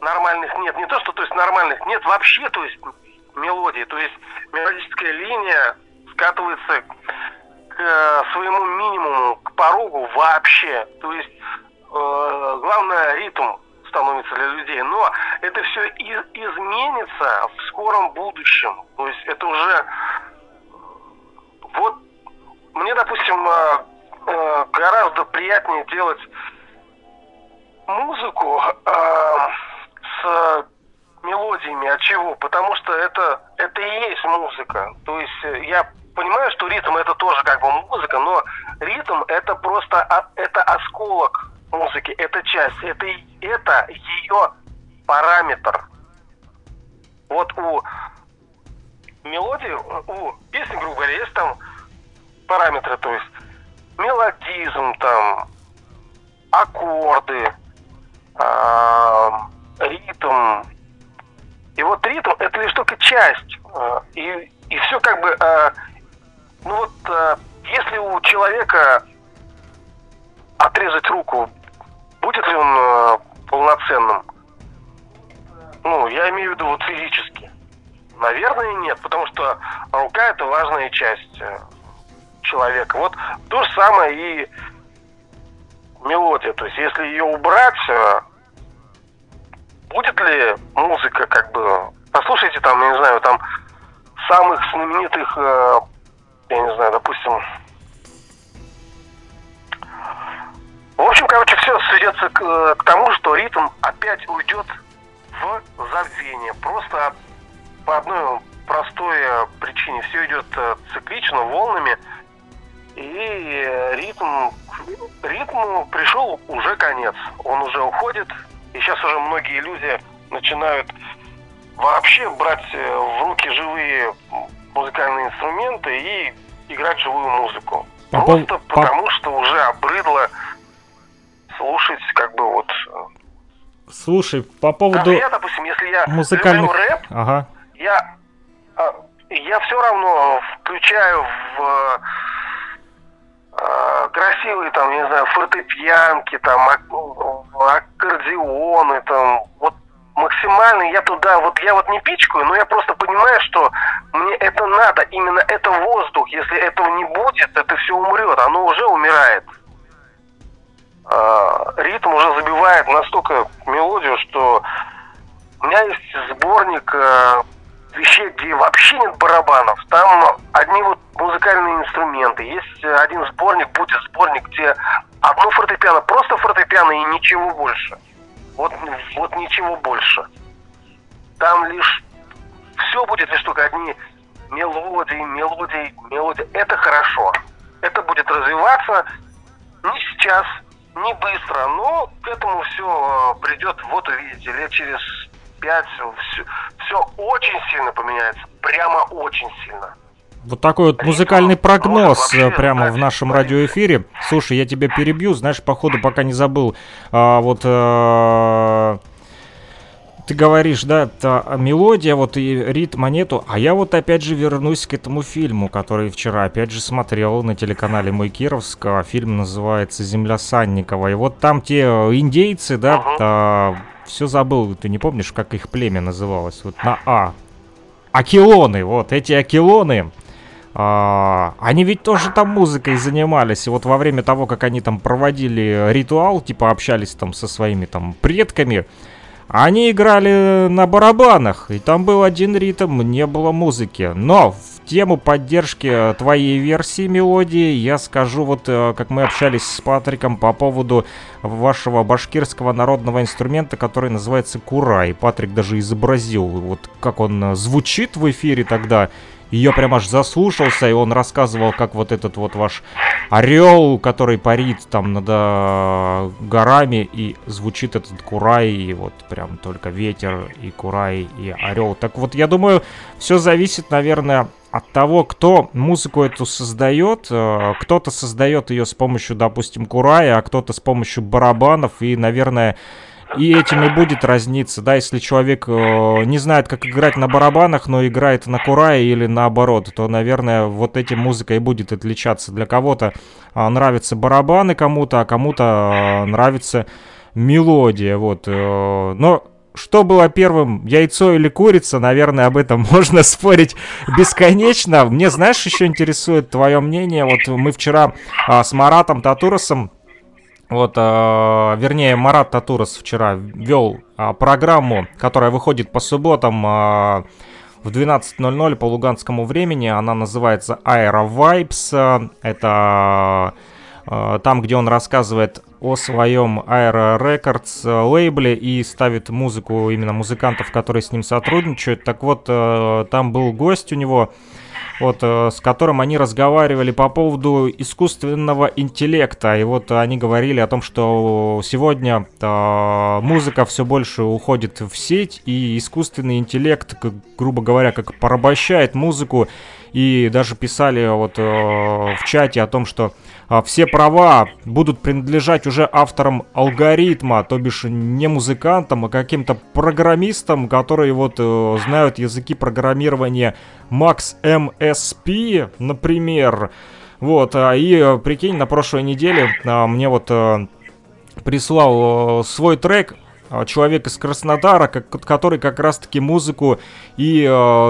нормальных нет. Не то, что то есть нормальных нет вообще, то есть мелодии. То есть мелодическая линия скатывается к э, своему минимуму, к порогу вообще. То есть э, главное ритм становится для людей. Но это все изменится в скором будущем. То есть это уже вот мне, допустим, э, гораздо приятнее делать музыку э, с мелодиями. От чего? Потому что это, это и есть музыка. То есть э, я понимаю, что ритм это тоже как бы музыка, но ритм это просто это осколок музыки, это часть, это, это ее параметр. Вот у мелодии, у песни, грубо говоря, есть там параметры, то есть мелодизм, там, аккорды, а, ритм. И вот ритм это лишь только часть. а, И, и все как бы, а, ну вот, если у человека отрезать руку, будет ли он полноценным? Ну, я имею в виду вот физически. Наверное, нет, потому что рука это важная часть человека. Вот то же самое и мелодия. То есть, если ее убрать, э, будет ли музыка, как бы. Послушайте там, я не знаю, там самых знаменитых, э, я не знаю, допустим. В общем, короче, все сведется к, э, к тому, что ритм опять уйдет в забвение. Просто по одной простой причине. Все идет циклично, волнами. И э, ритм, ритму пришел уже конец. Он уже уходит. И сейчас уже многие люди начинают вообще брать э, в руки живые музыкальные инструменты и играть живую музыку. По Просто по- потому, что уже обрыдло слушать как бы вот... э, Слушай, по поводу Даже я, допустим, если я музыкальных... люблю рэп, Ага. я, а, я все равно включаю в красивые там, не знаю, фортепианки, там, ак- аккордеоны, там, вот максимально я туда, вот я вот не пичкаю, но я просто понимаю, что мне это надо, именно это воздух, если этого не будет, это все умрет, оно уже умирает. А, ритм уже забивает настолько мелодию, что у меня есть сборник э, вещей, где вообще нет барабанов. Там одни вот музыкальные инструменты. Есть э, один сборник, будет сборник, где одно фортепиано, просто фортепиано и ничего больше. Вот, вот ничего больше. Там лишь все будет лишь только одни мелодии, мелодии, мелодии. Это хорошо. Это будет развиваться не сейчас, не быстро, но к этому все придет, вот увидите, лет через пять все, все очень сильно поменяется. Прямо очень сильно. Вот такой вот музыкальный прогноз э, прямо в нашем радиоэфире. Слушай, я тебя перебью, знаешь, походу пока не забыл. А, вот э, ты говоришь, да, та мелодия, вот и ритма нету. А я вот опять же вернусь к этому фильму, который вчера опять же смотрел на телеканале Мой Кировск. А Фильм называется «Земля Санникова». И вот там те индейцы, да, все забыл, ты не помнишь, как их племя называлось? Вот на А. Акилоны, вот эти акилоны. А, они ведь тоже там музыкой занимались. И вот во время того, как они там проводили ритуал, типа общались там со своими там предками, Они играли на барабанах, и там был один ритм, не было музыки. Но в тему поддержки твоей версии мелодии я скажу, вот э, как мы общались с Патриком по поводу вашего башкирского народного инструмента, который называется кура. И Патрик даже изобразил, вот как он звучит в эфире тогда. Я прям аж заслушался, и он рассказывал, как вот этот вот ваш орел, который парит там над э, горами, и звучит этот курай, и вот прям только ветер, и курай, и орел. Так вот, я думаю, все зависит, наверное, от того, кто музыку эту создает. Э, кто-то создает ее с помощью, допустим, курая, а кто-то с помощью барабанов, и, наверное, и этим и будет разниться, да, если человек э, не знает, как играть на барабанах, но играет на курае или наоборот, то, наверное, вот этим музыка и будет отличаться. Для кого-то э, нравятся барабаны кому-то, а кому-то э, нравится мелодия, вот. Э, но что было первым, яйцо или курица, наверное, об этом можно спорить бесконечно. Мне, знаешь, еще интересует твое мнение. Вот мы вчера а, с Маратом Татуросом вот, э, вернее, Марат Татурас вчера вел э, программу, которая выходит по субботам э, в 12.00 по луганскому времени. Она называется Aero Vibes. Это там, где он рассказывает о своем Aero Records лейбле и ставит музыку именно музыкантов, которые с ним сотрудничают. Так вот, там был гость у него вот, э, с которым они разговаривали по поводу искусственного интеллекта. И вот они говорили о том, что сегодня э, музыка все больше уходит в сеть, и искусственный интеллект, грубо говоря, как порабощает музыку. И даже писали вот э, в чате о том, что а, все права будут принадлежать уже авторам алгоритма, то бишь не музыкантам, а каким-то программистам, которые вот э, знают языки программирования Max MSP, например. Вот, а, и э, прикинь, на прошлой неделе а, мне вот э, прислал свой трек человек из Краснодара, который как раз-таки музыку и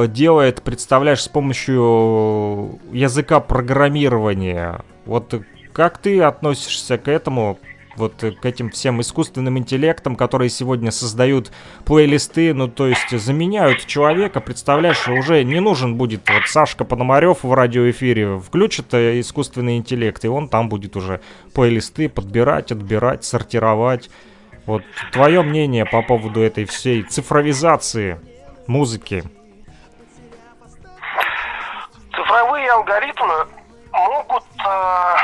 делает, представляешь, с помощью языка программирования. Вот как ты относишься к этому, вот к этим всем искусственным интеллектам, которые сегодня создают плейлисты, ну то есть заменяют человека, представляешь, уже не нужен будет вот Сашка Пономарев в радиоэфире, включит э, искусственный интеллект, и он там будет уже плейлисты подбирать, отбирать, сортировать. Вот твое мнение по поводу этой всей цифровизации музыки? Цифровые алгоритмы могут э,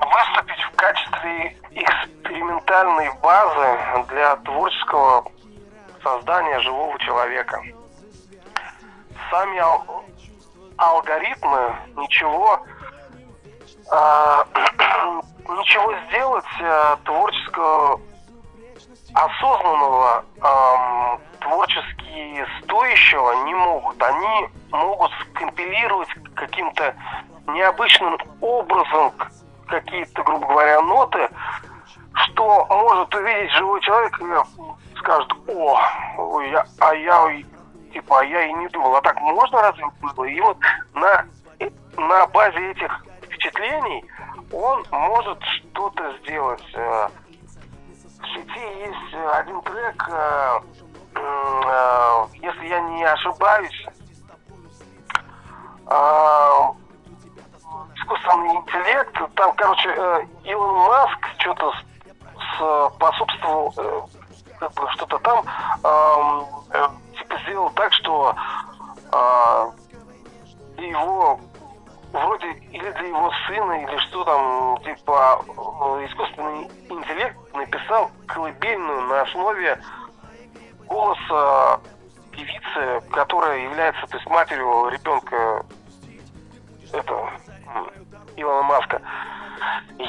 выступить в качестве экспериментальной базы для творческого создания живого человека. Сами ал- алгоритмы ничего э, ничего сделать э, творческого осознанного э, творчески стоящего не могут. Они могут скомпилировать каким-то необычным образом какие-то, грубо говоря, ноты, что может увидеть живой человек и скажет, о, я, а я, типа, а я и не думал, а так можно разве было? И вот на, на базе этих впечатлений он может что-то сделать. Э, в сети есть один трек, э, э, если я не ошибаюсь, искусственный интеллект. Там, короче, э, Илон Маск что-то способствовал, э, как бы что-то там, э, типа сделал так, что его вроде или для его сына, или что там, типа, искусственный интеллект написал колыбельную на основе голоса певицы, которая является, то есть, матерью ребенка этого Илона Маска.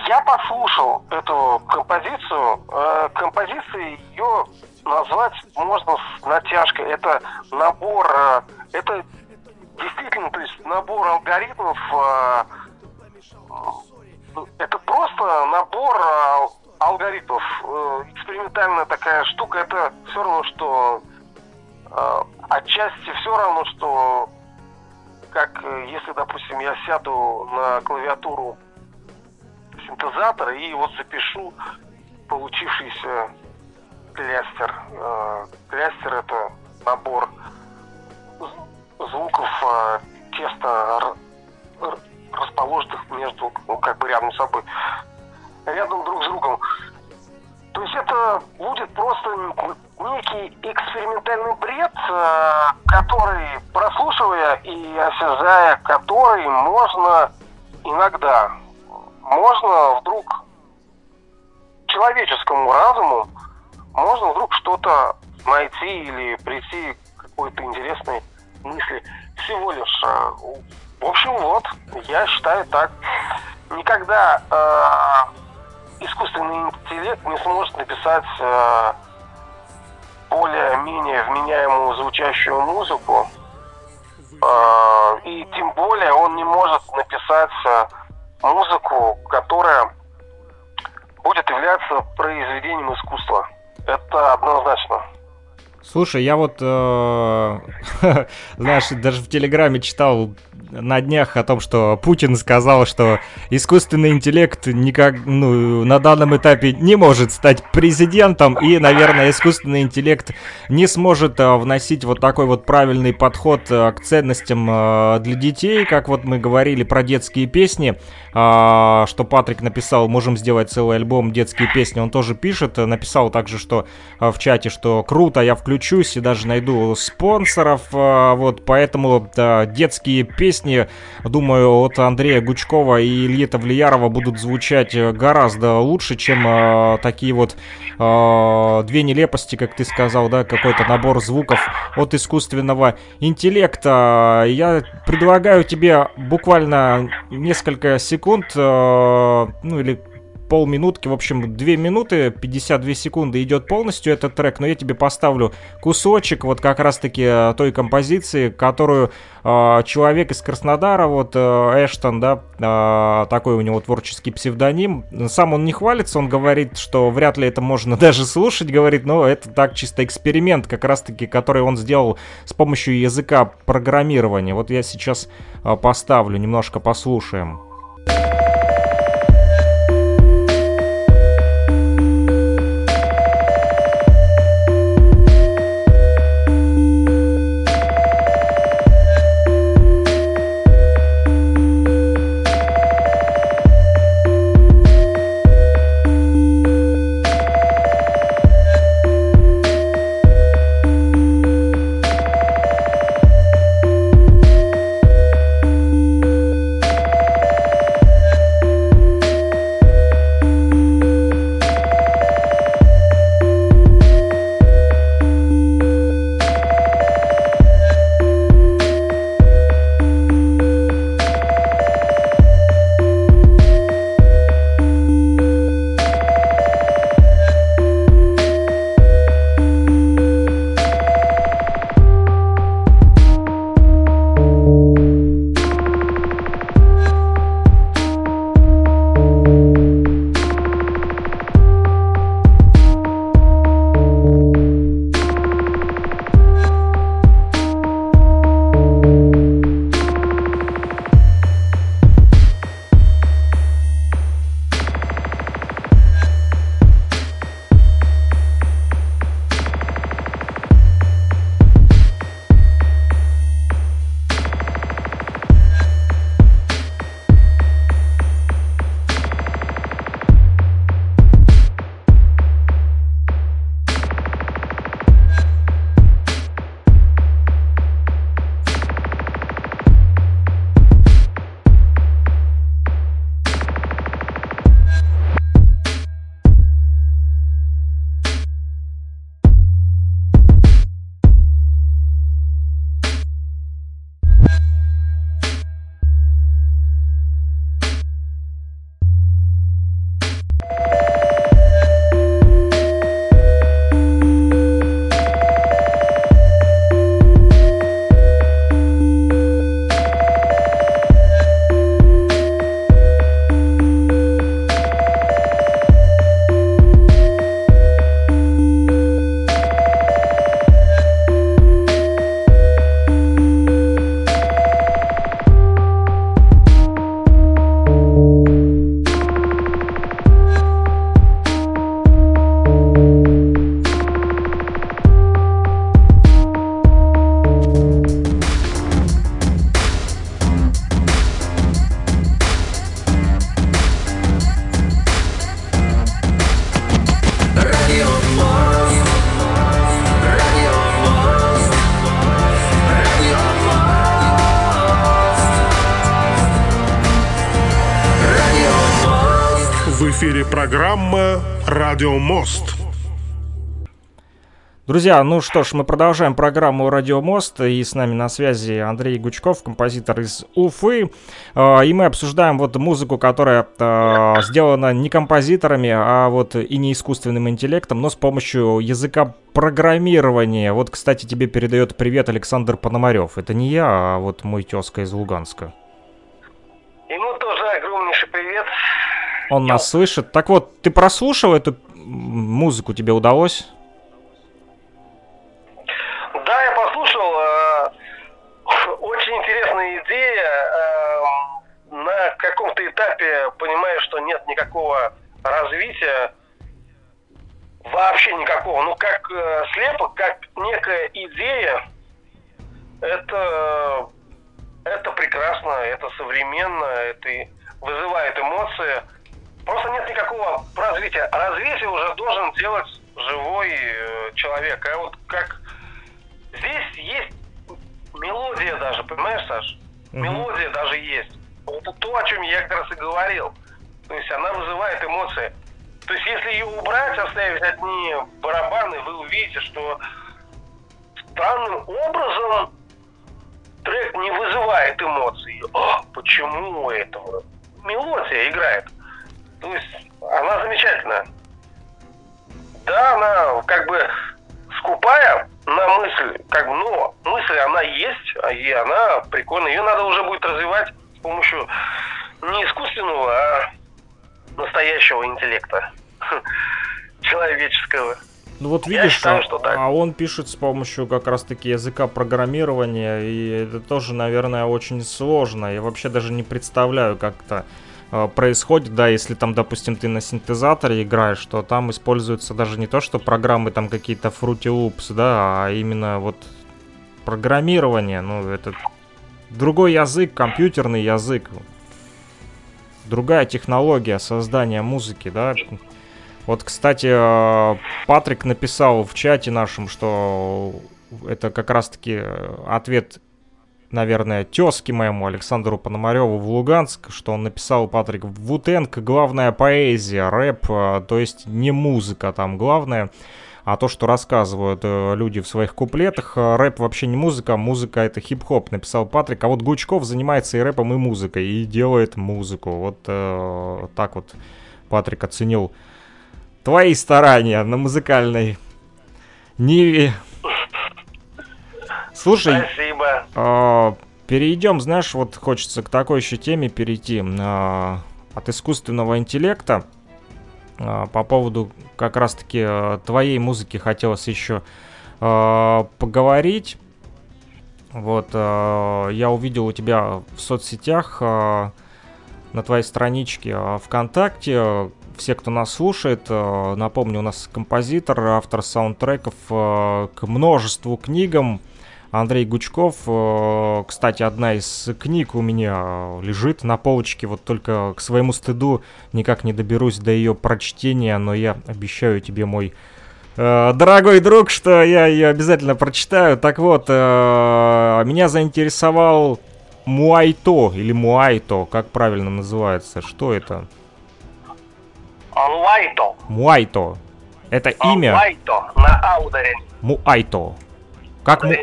Я послушал эту композицию. Э, композиции ее назвать можно с натяжкой. Это набор, э, это действительно, то есть набор алгоритмов. Э, это просто набор э, алгоритмов. Э, экспериментальная такая штука. Это все равно, что отчасти все равно, что как если, допустим, я сяду на клавиатуру синтезатора и вот запишу получившийся клястер. Клястер это набор звуков э, теста расположенных между, ну, как бы рядом с собой, рядом друг с другом. То есть это будет просто некий экспериментальный бред, э, который, прослушивая и осязая который, можно иногда, можно вдруг человеческому разуму, можно вдруг что-то найти или прийти к какой-то интересной мысли. Всего лишь. Э, в общем, вот, я считаю так. Никогда э, искусственный интеллект не сможет написать э, более-менее вменяемую звучащую музыку. Э, и тем более он не может написать э, музыку, которая будет являться произведением искусства. Это однозначно. Слушай, я вот, э, знаешь, даже в Телеграме читал на днях о том, что Путин сказал, что искусственный интеллект никак, ну, на данном этапе не может стать президентом, и, наверное, искусственный интеллект не сможет э, вносить вот такой вот правильный подход э, к ценностям э, для детей, как вот мы говорили про детские песни, э, что Патрик написал, можем сделать целый альбом детские песни, он тоже пишет, написал также, что э, в чате, что круто, я включусь и даже найду спонсоров, э, вот, поэтому э, детские песни песни, думаю, от Андрея Гучкова и Ильи Тавлиярова будут звучать э, гораздо лучше, чем э, такие вот э, две нелепости, как ты сказал, да, какой-то набор звуков от искусственного интеллекта. Я предлагаю тебе буквально несколько секунд, э, ну или полминутки, в общем, 2 минуты, 52 секунды идет полностью этот трек, но я тебе поставлю кусочек вот как раз-таки э, той композиции, которую э, человек из Краснодара, вот э, Эштон, да, э, такой у него творческий псевдоним, сам он не хвалится, он говорит, что вряд ли это можно даже слушать, говорит, но это так чисто эксперимент как раз-таки, который он сделал с помощью языка программирования. Вот я сейчас э, поставлю, немножко послушаем. «Радио Мост». Друзья, ну что ж, мы продолжаем программу «Радио Мост», и с нами на связи Андрей Гучков, композитор из Уфы, а, и мы обсуждаем вот музыку, которая а, сделана не композиторами, а вот и не искусственным интеллектом, но с помощью языка программирования. Вот, кстати, тебе передает привет Александр Пономарев. Это не я, а вот мой тезка из Луганска. Ему тоже огромнейший привет. Он нас слышит. Так вот, ты прослушал эту музыку, тебе удалось? Да, я послушал. Э, очень интересная идея. Э, на каком-то этапе понимаю, что нет никакого развития. Вообще никакого. Ну, как э, слепок, как некая идея, это, это прекрасно, это современно, это вызывает эмоции. Просто нет никакого развития. Развитие уже должен делать живой э, человек. А вот как Здесь есть мелодия даже, понимаешь, Саш? Mm-hmm. Мелодия даже есть. Это то, о чем я как раз и говорил. То есть она вызывает эмоции. То есть если ее убрать, оставить одни барабаны, вы увидите, что странным образом трек не вызывает эмоций. А, почему этого? Мелодия играет. То есть она замечательная. Да, она как бы скупая, на мысль, как бы, но мысль, она есть, и она прикольная. Ее надо уже будет развивать с помощью не искусственного, а настоящего интеллекта человеческого. Ну вот видишь, считаю, что так. а он пишет с помощью как раз-таки языка программирования, и это тоже, наверное, очень сложно. Я вообще даже не представляю, как то Э, происходит, да, если там, допустим, ты на синтезаторе играешь, то там используются даже не то, что программы там какие-то Fruity Loops, да, а именно вот программирование, ну, это другой язык, компьютерный язык, другая технология создания музыки, да. Вот, кстати, э, Патрик написал в чате нашем, что это как раз-таки ответ наверное, тезки моему Александру Пономареву в Луганск, что он написал, Патрик, Вутенг главная поэзия, рэп, а, то есть не музыка там главное, а то, что рассказывают э, люди в своих куплетах. А, рэп вообще не музыка, музыка это хип-хоп, написал Патрик. А вот Гучков занимается и рэпом, и музыкой, и делает музыку. Вот э, так вот Патрик оценил твои старания на музыкальной ниве. Слушай, Спасибо. Э, перейдем, знаешь, вот хочется к такой еще теме перейти. Э, от искусственного интеллекта э, по поводу как раз-таки э, твоей музыки хотелось еще э, поговорить. Вот, э, я увидел у тебя в соцсетях э, на твоей страничке э, ВКонтакте все, кто нас слушает, напомню, у нас композитор, автор саундтреков к множеству книгам, Андрей Гучков. Э, кстати, одна из книг у меня лежит на полочке, вот только к своему стыду никак не доберусь до ее прочтения, но я обещаю тебе, мой э, дорогой друг, что я ее обязательно прочитаю. Так вот, э, меня заинтересовал Муайто или Муайто, как правильно называется, что это? Муайто. Муайто. Это имя? Муайто, на аударе. Муайто. Как, му,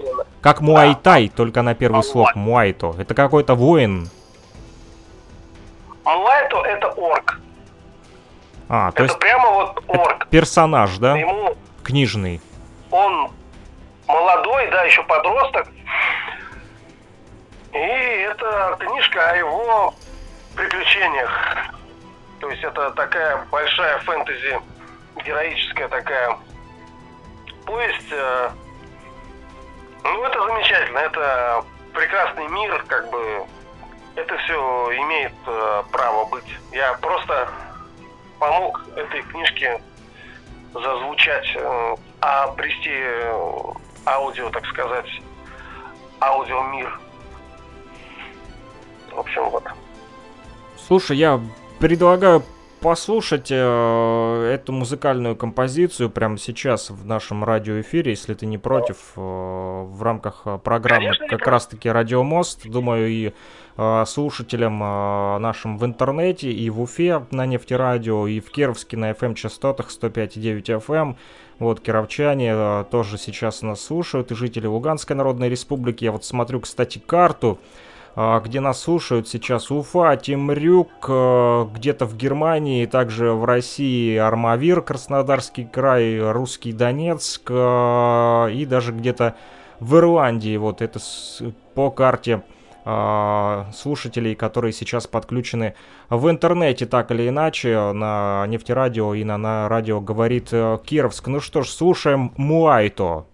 как муайтай, только на первый слог муайто. Это какой-то воин. Муайто это орк. А, то это есть прямо вот орк. персонаж, да? Ему Книжный. Он молодой, да, еще подросток. И это книжка о его приключениях. То есть это такая большая фэнтези, героическая такая повесть э, ну, это замечательно. Это прекрасный мир, как бы. Это все имеет э, право быть. Я просто помог этой книжке зазвучать, э, обрести э, аудио, так сказать, аудиомир. В общем, вот. Слушай, я предлагаю послушать э, эту музыкальную композицию прямо сейчас в нашем радиоэфире, если ты не против, э, в рамках э, программы Конечно, как раз-таки «Радиомост». Думаю, и э, слушателям э, нашим в интернете, и в Уфе на нефтерадио, и в Кировске на FM-частотах 105,9 FM. Вот, кировчане э, тоже сейчас нас слушают, и жители Луганской Народной Республики. Я вот смотрю, кстати, карту. Где нас слушают сейчас Уфа, Темрюк, э, где-то в Германии, также в России Армавир, Краснодарский край, Русский Донецк э, и даже где-то в Ирландии. Вот это по карте а, слушателей, которые сейчас подключены в интернете, так или иначе, на нефтерадио и на, на радио говорит э, Кировск. Ну что ж, слушаем Муайто.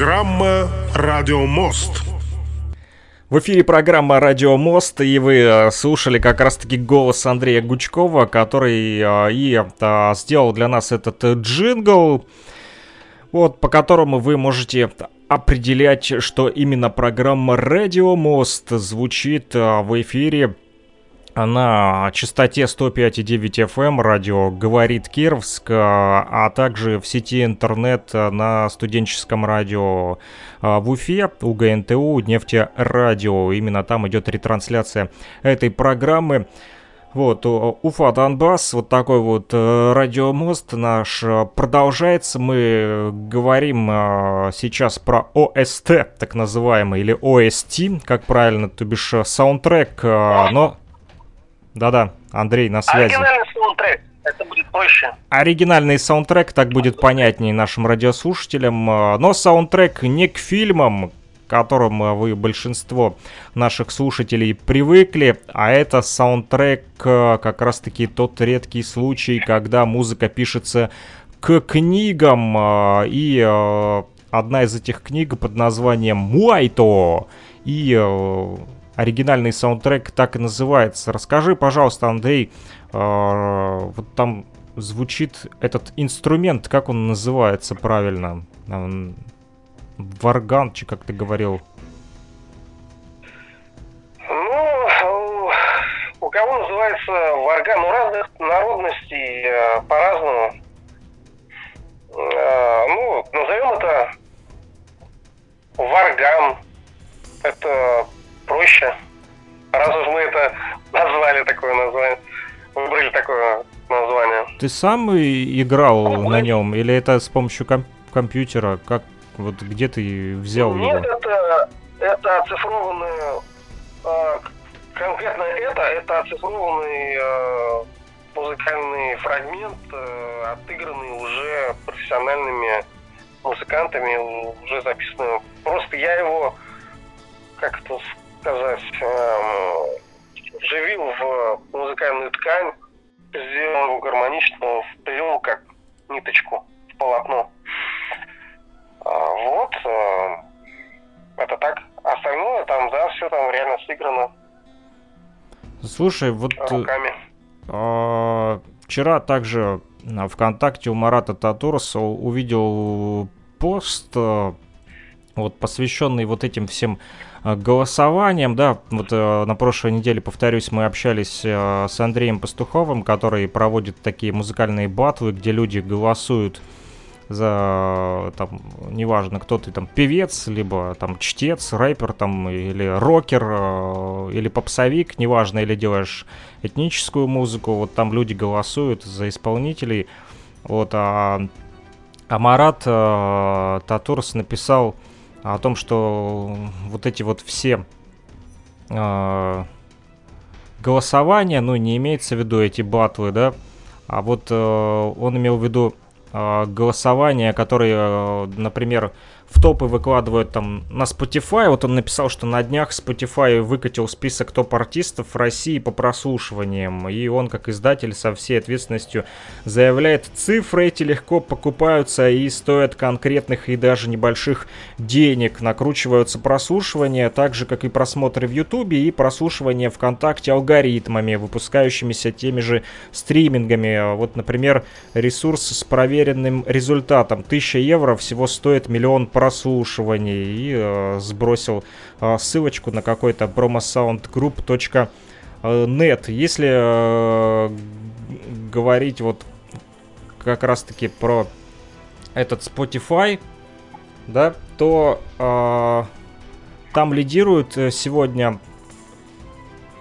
Программа «Радио Мост». В эфире программа «Радио Мост», и вы э, слушали как раз-таки голос Андрея Гучкова, который э, и э, сделал для нас этот джингл, вот, по которому вы можете определять, что именно программа «Радио Мост» звучит в эфире на частоте 105,9 FM эм радио «Говорит Кировск», а также в сети интернет на студенческом радио а, в Уфе, у ГНТУ, Нефтерадио. Именно там идет ретрансляция этой программы. Вот, Уфа Донбасс, вот такой вот э, радиомост наш э, продолжается. Мы говорим э, сейчас про ОСТ, так называемый, или ОСТ, как правильно, то бишь саундтрек, но да-да, Андрей на связи. Оригинальный саундтрек, это будет проще. Оригинальный саундтрек, так будет понятнее нашим радиослушателям. А, но саундтрек не к фильмам, к которым а, вы, большинство наших слушателей, привыкли, а это саундтрек а, как раз-таки тот редкий случай, когда музыка пишется к книгам, и одна из этих книг под названием «Муайто», и оригинальный саундтрек так и называется. Расскажи, пожалуйста, Андрей, э, вот там звучит этот инструмент, как он называется правильно? Варганчи, как ты говорил. Ну, у кого называется варган, у разных народностей э, по-разному. Э, ну, назовем это варган. Это проще. Раз уж мы это назвали такое название, выбрали такое название. Ты сам играл ну, на нем или это с помощью ком- компьютера? Как вот где ты взял Нет, его? Нет, это это оцифрованное э, конкретно это это оцифрованный э, музыкальный фрагмент, э, отыгранный уже профессиональными музыкантами, уже записанный. Просто я его как это сказать, эм, вживил в музыкальную ткань, сделал его гармонично, вплел как ниточку в полотно. А, вот. Э, это так. Остальное там, да, все там реально сыграно. Слушай, вот... Э, руками. А, вчера также на ВКонтакте у Марата Татурса увидел пост, э, вот посвященный вот этим всем голосованием, да, вот э, на прошлой неделе, повторюсь, мы общались э, с Андреем Пастуховым, который проводит такие музыкальные батлы, где люди голосуют за, там, неважно, кто ты там, певец, либо там чтец, рэпер, там, или рокер, э, или попсовик, неважно, или делаешь этническую музыку, вот там люди голосуют за исполнителей, вот, а, а Марат э, Татурс написал о том, что вот эти вот все э, голосования, ну, не имеется в виду эти батлы, да, а вот э, он имел в виду э, голосования, которые, э, например, в топы выкладывают там на Spotify. Вот он написал, что на днях Spotify выкатил список топ-артистов России по прослушиваниям. И он, как издатель, со всей ответственностью заявляет, цифры эти легко покупаются и стоят конкретных и даже небольших денег. Накручиваются прослушивания, так же, как и просмотры в Ютубе и прослушивания ВКонтакте алгоритмами, выпускающимися теми же стримингами. Вот, например, ресурс с проверенным результатом. 1000 евро всего стоит миллион прослушиваний и э, сбросил э, ссылочку на какой-то promosoundgroup.net. Если э, говорить вот как раз-таки про этот Spotify, да, то э, там лидирует э, сегодня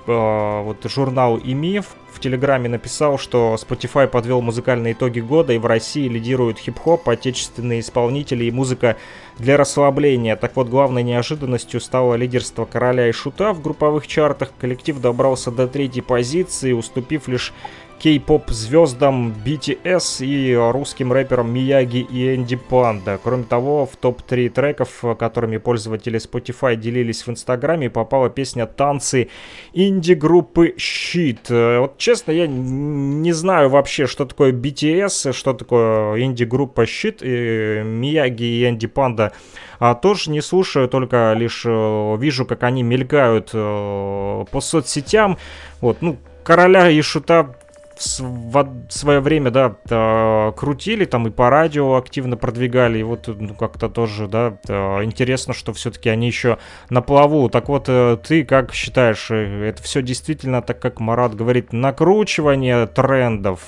э, вот журнал ИМИФ, в Телеграме написал, что Spotify подвел музыкальные итоги года, и в России лидируют хип-хоп, отечественные исполнители и музыка для расслабления. Так вот, главной неожиданностью стало лидерство Короля и Шута в групповых чартах. Коллектив добрался до третьей позиции, уступив лишь кей-поп звездам BTS и русским рэперам Мияги и Энди Панда. Кроме того, в топ-3 треков, которыми пользователи Spotify делились в Инстаграме, попала песня «Танцы» инди-группы Щит. Вот честно, я не знаю вообще, что такое BTS, что такое инди-группа Щит, и Мияги и Энди Панда а, тоже не слушаю, только лишь э, вижу, как они мелькают э, по соцсетям. Вот, ну, короля и шута в свое время, да, э, крутили там и по радио активно продвигали, и вот ну, как-то тоже, да, э, интересно, что все-таки они еще на плаву. Так вот, э, ты как считаешь, это все действительно, так как Марат говорит, накручивание трендов,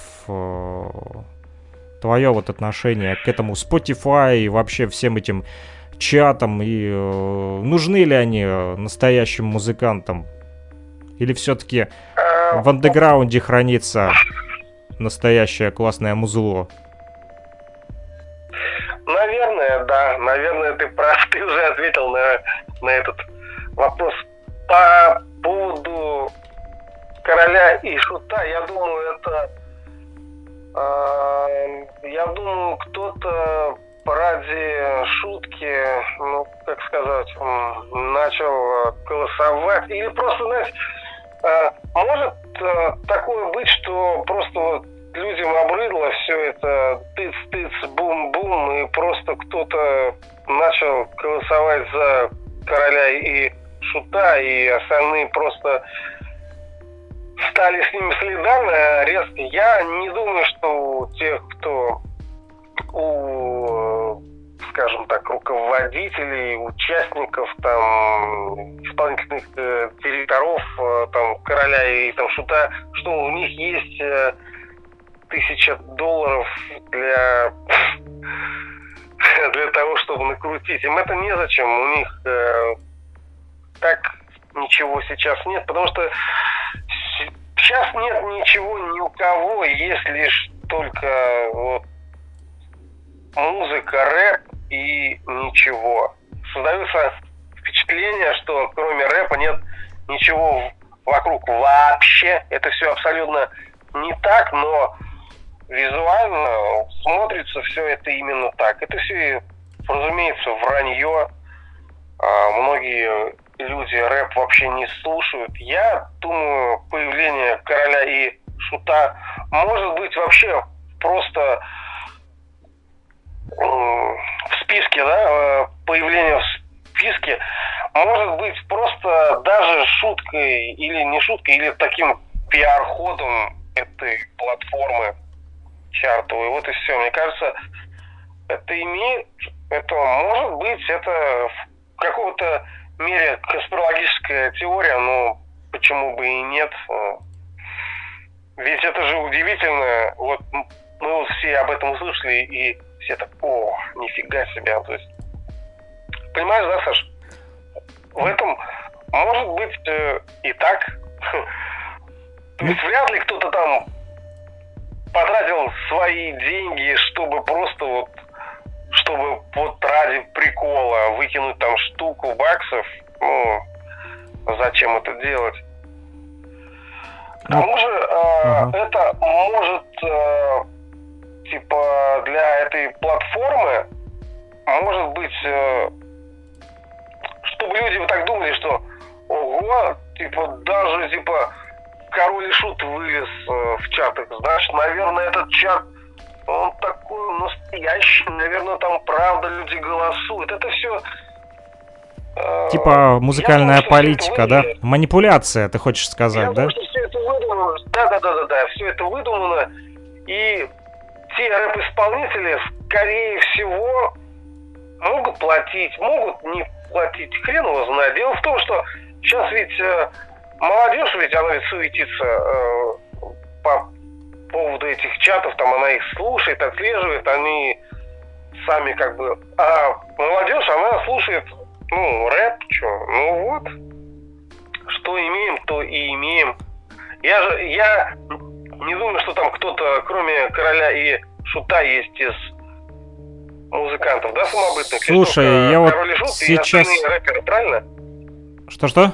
твое вот отношение к этому Spotify и вообще всем этим чатам, и нужны ли они настоящим музыкантам? Или все-таки в андеграунде хранится настоящее классное музло? Наверное, да. Наверное, ты прав. Ты уже ответил на, на этот вопрос. По поводу короля и шута, я думаю, это... Э, я думаю, кто-то ради шутки, ну, как сказать, начал голосовать. Или просто, знаете, а, может э, такое быть, что просто вот людям обрыдло все это тыц-тыц, бум-бум, и просто кто-то начал голосовать за короля и шута, и остальные просто стали с ними солидарны резко. Я не думаю, что у тех, кто у скажем так, руководителей, участников, там, исполнительных э, директоров, э, там, короля и там шута, что у них есть э, тысяча долларов для для того, чтобы накрутить. Им это незачем. У них э, так ничего сейчас нет, потому что сейчас нет ничего ни у кого, есть лишь только вот музыка, рэп, и ничего. Создается впечатление, что кроме рэпа нет ничего вокруг вообще. Это все абсолютно не так, но визуально смотрится все это именно так. Это все, разумеется, вранье. А, многие люди рэп вообще не слушают. Я думаю, появление короля и шута может быть вообще просто в списке, да, э, появление в списке может быть просто даже шуткой или не шуткой, или таким пиар-ходом этой платформы чартовой. Вот и все. Мне кажется, это имеет, это может быть, это в каком-то мере конспирологическая теория, но почему бы и нет. Ведь это же удивительно. Вот мы все об этом услышали и все так, о, нифига себе. То есть, понимаешь, да, Саш? В этом может быть э, и так. То есть вряд ли кто-то там потратил свои деньги, чтобы просто вот, чтобы вот ради прикола выкинуть там штуку баксов. Ну, зачем это делать? К тому же э, uh-huh. это может э, типа для этой платформы может быть, э, чтобы люди вот так думали, что ого, типа даже типа король и шут вылез э, в чатах, знаешь, наверное, этот чат он такой настоящий, наверное, там правда люди голосуют. Это все э, Типа музыкальная думаю, политика, да? Манипуляция, ты хочешь сказать, я да? Думаю, что все это выдумано. Да, да, да, да, да, все это выдумано. И те рэп-исполнители, скорее всего, могут платить, могут не платить. Хрен его знает. Дело в том, что сейчас ведь э, молодежь, ведь она ведь суетится э, по поводу этих чатов, там она их слушает, отслеживает, они сами как бы... А молодежь, она слушает, ну, рэп, что, ну вот, что имеем, то и имеем. Я же, я не думаю, что там кто-то, кроме короля и шута, есть из музыкантов, да, самобытных? Слушай, я вот сейчас... И рэперы, правильно? Что-что?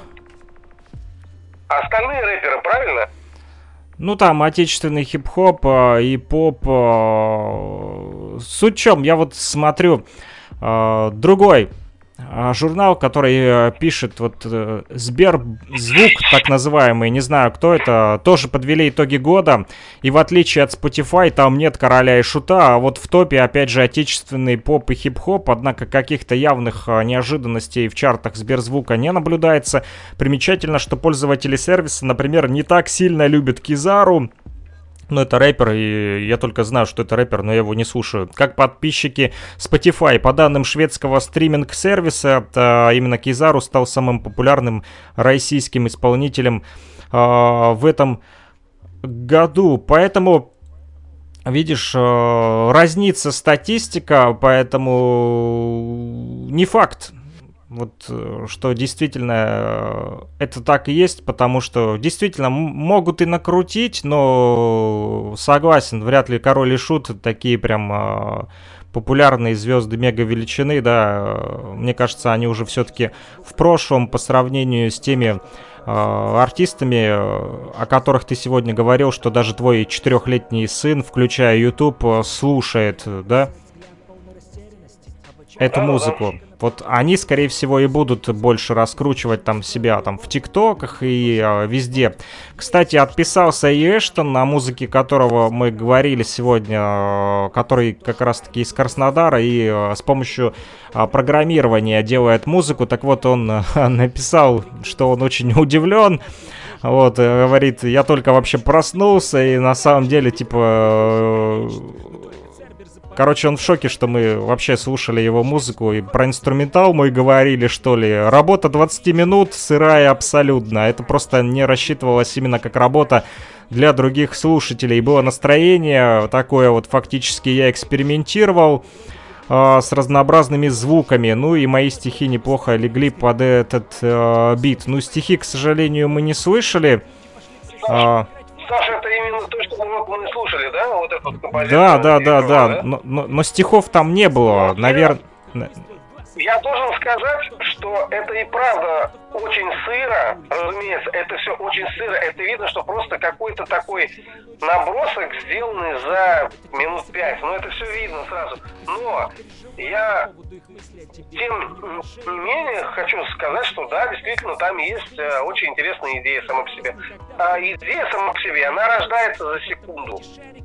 А остальные рэперы, правильно? Ну, там отечественный хип-хоп э, и поп. Э, суть в чем, я вот смотрю э, другой журнал, который э, пишет вот э, Сберзвук, так называемый, не знаю кто это, тоже подвели итоги года, и в отличие от Spotify там нет короля и шута, а вот в топе опять же отечественный поп и хип-хоп, однако каких-то явных э, неожиданностей в чартах Сберзвука не наблюдается. Примечательно, что пользователи сервиса, например, не так сильно любят Кизару, ну, это рэпер, и я только знаю, что это рэпер, но я его не слушаю. Как подписчики Spotify, по данным шведского стриминг-сервиса, именно Кизару стал самым популярным российским исполнителем э, в этом году. Поэтому, видишь, э, разнится статистика, поэтому не факт, вот э, что действительно э, это так и есть, потому что действительно могут и накрутить, но согласен, вряд ли король и шут такие прям э, популярные звезды мега величины, да, мне кажется, они уже все-таки в прошлом по сравнению с теми артистами, о которых ты сегодня говорил, что даже твой четырехлетний сын, включая YouTube, слушает, да, эту музыку. Вот они, скорее всего, и будут больше раскручивать там себя там в ТикТоках и э, везде. Кстати, отписался и Эштон, на музыке которого мы говорили сегодня, э, который как раз-таки из Краснодара и э, с помощью э, программирования делает музыку. Так вот, он э, написал, что он очень удивлен. Вот, говорит, я только вообще проснулся, и на самом деле, типа, Короче, он в шоке, что мы вообще слушали его музыку и про инструментал мы говорили, что ли. Работа 20 минут, сырая абсолютно. Это просто не рассчитывалось именно как работа для других слушателей. Было настроение такое вот, фактически я экспериментировал э, с разнообразными звуками. Ну и мои стихи неплохо легли под этот э, бит. Ну, стихи, к сожалению, мы не слышали. Э, Саша, это именно то, что мы, слушали, да? Вот эту композицию? Да, да, да, да. да? Но, но, но стихов там не было, наверное. Я должен сказать, что это и правда очень сыро, разумеется, это все очень сыро. Это видно, что просто какой-то такой набросок, сделанный за минут пять. Но это все видно сразу. Но я, тем не менее, хочу сказать, что да, действительно, там есть э, очень интересная идея сама по себе. А идея сама по себе, она рождается за секунду,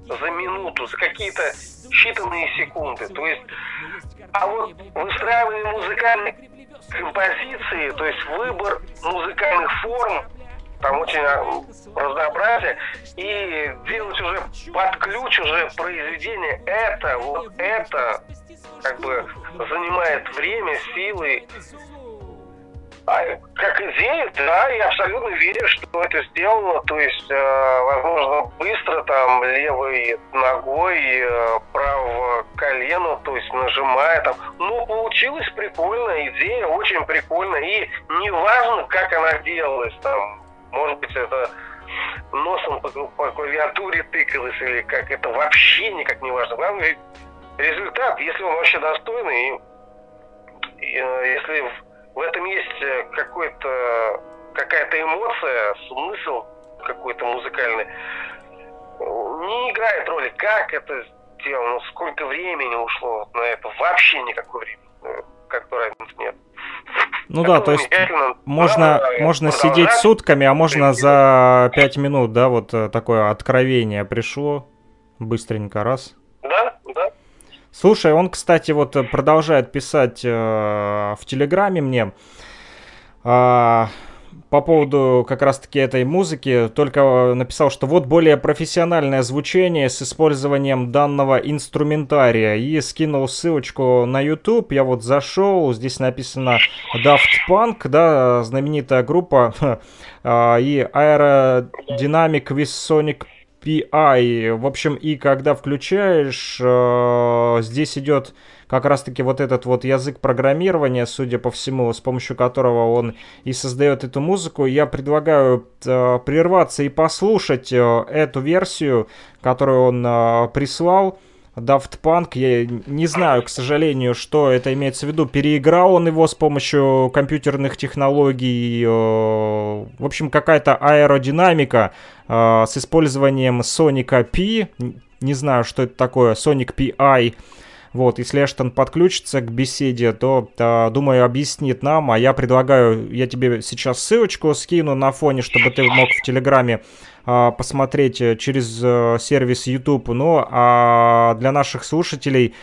за минуту, за какие-то считанные секунды. То есть а вот выстраивание музыкальной композиции, то есть выбор музыкальных форм, там очень а, разнообразие, и делать уже под ключ уже произведение, это, вот это, как бы занимает время, силы, а как идея, да, я абсолютно верю, что это сделано, то есть, э, возможно, быстро там левой ногой, э, право колено, то есть нажимая там. Но получилось прикольно, идея очень прикольная, и неважно, как она делалась там, может быть, это носом по, по клавиатуре тыкалось или как это вообще никак не важно. Главное результат, если он вообще достойный, и, и, э, если в этом есть э, какой-то какая-то эмоция, смысл какой-то музыкальный. Не играет роли, как это сделано, сколько времени ушло на это. Вообще никакой времени. Э, как бы разницы нет. Ну да, то есть можно, можно сидеть сутками, а можно за пять минут, да, вот такое откровение пришло, быстренько раз. Да, да. Слушай, он, кстати, вот э, продолжает писать э, в Телеграме мне э, по поводу как раз-таки этой музыки. Только написал, что вот более профессиональное звучание с использованием данного инструментария. И скинул ссылочку на YouTube. Я вот зашел, здесь написано Daft Punk, да, знаменитая группа. Э, и Aerodynamic with Sonic PI. В общем, и когда включаешь, э, здесь идет как раз-таки вот этот вот язык программирования, судя по всему, с помощью которого он и создает эту музыку. Я предлагаю э, прерваться и послушать э, эту версию, которую он прислал. Daft Punk. Я не знаю, к сожалению, что это имеется в виду. Переиграл он его с помощью компьютерных технологий. Э, в общем, какая-то аэродинамика э, с использованием Sonic P. Не знаю, что это такое. Sonic PI. Вот, если Эштон подключится к беседе, то, то, думаю, объяснит нам. А я предлагаю, я тебе сейчас ссылочку скину на фоне, чтобы ты мог в Телеграме посмотреть э, через э, сервис YouTube. Ну, а для наших слушателей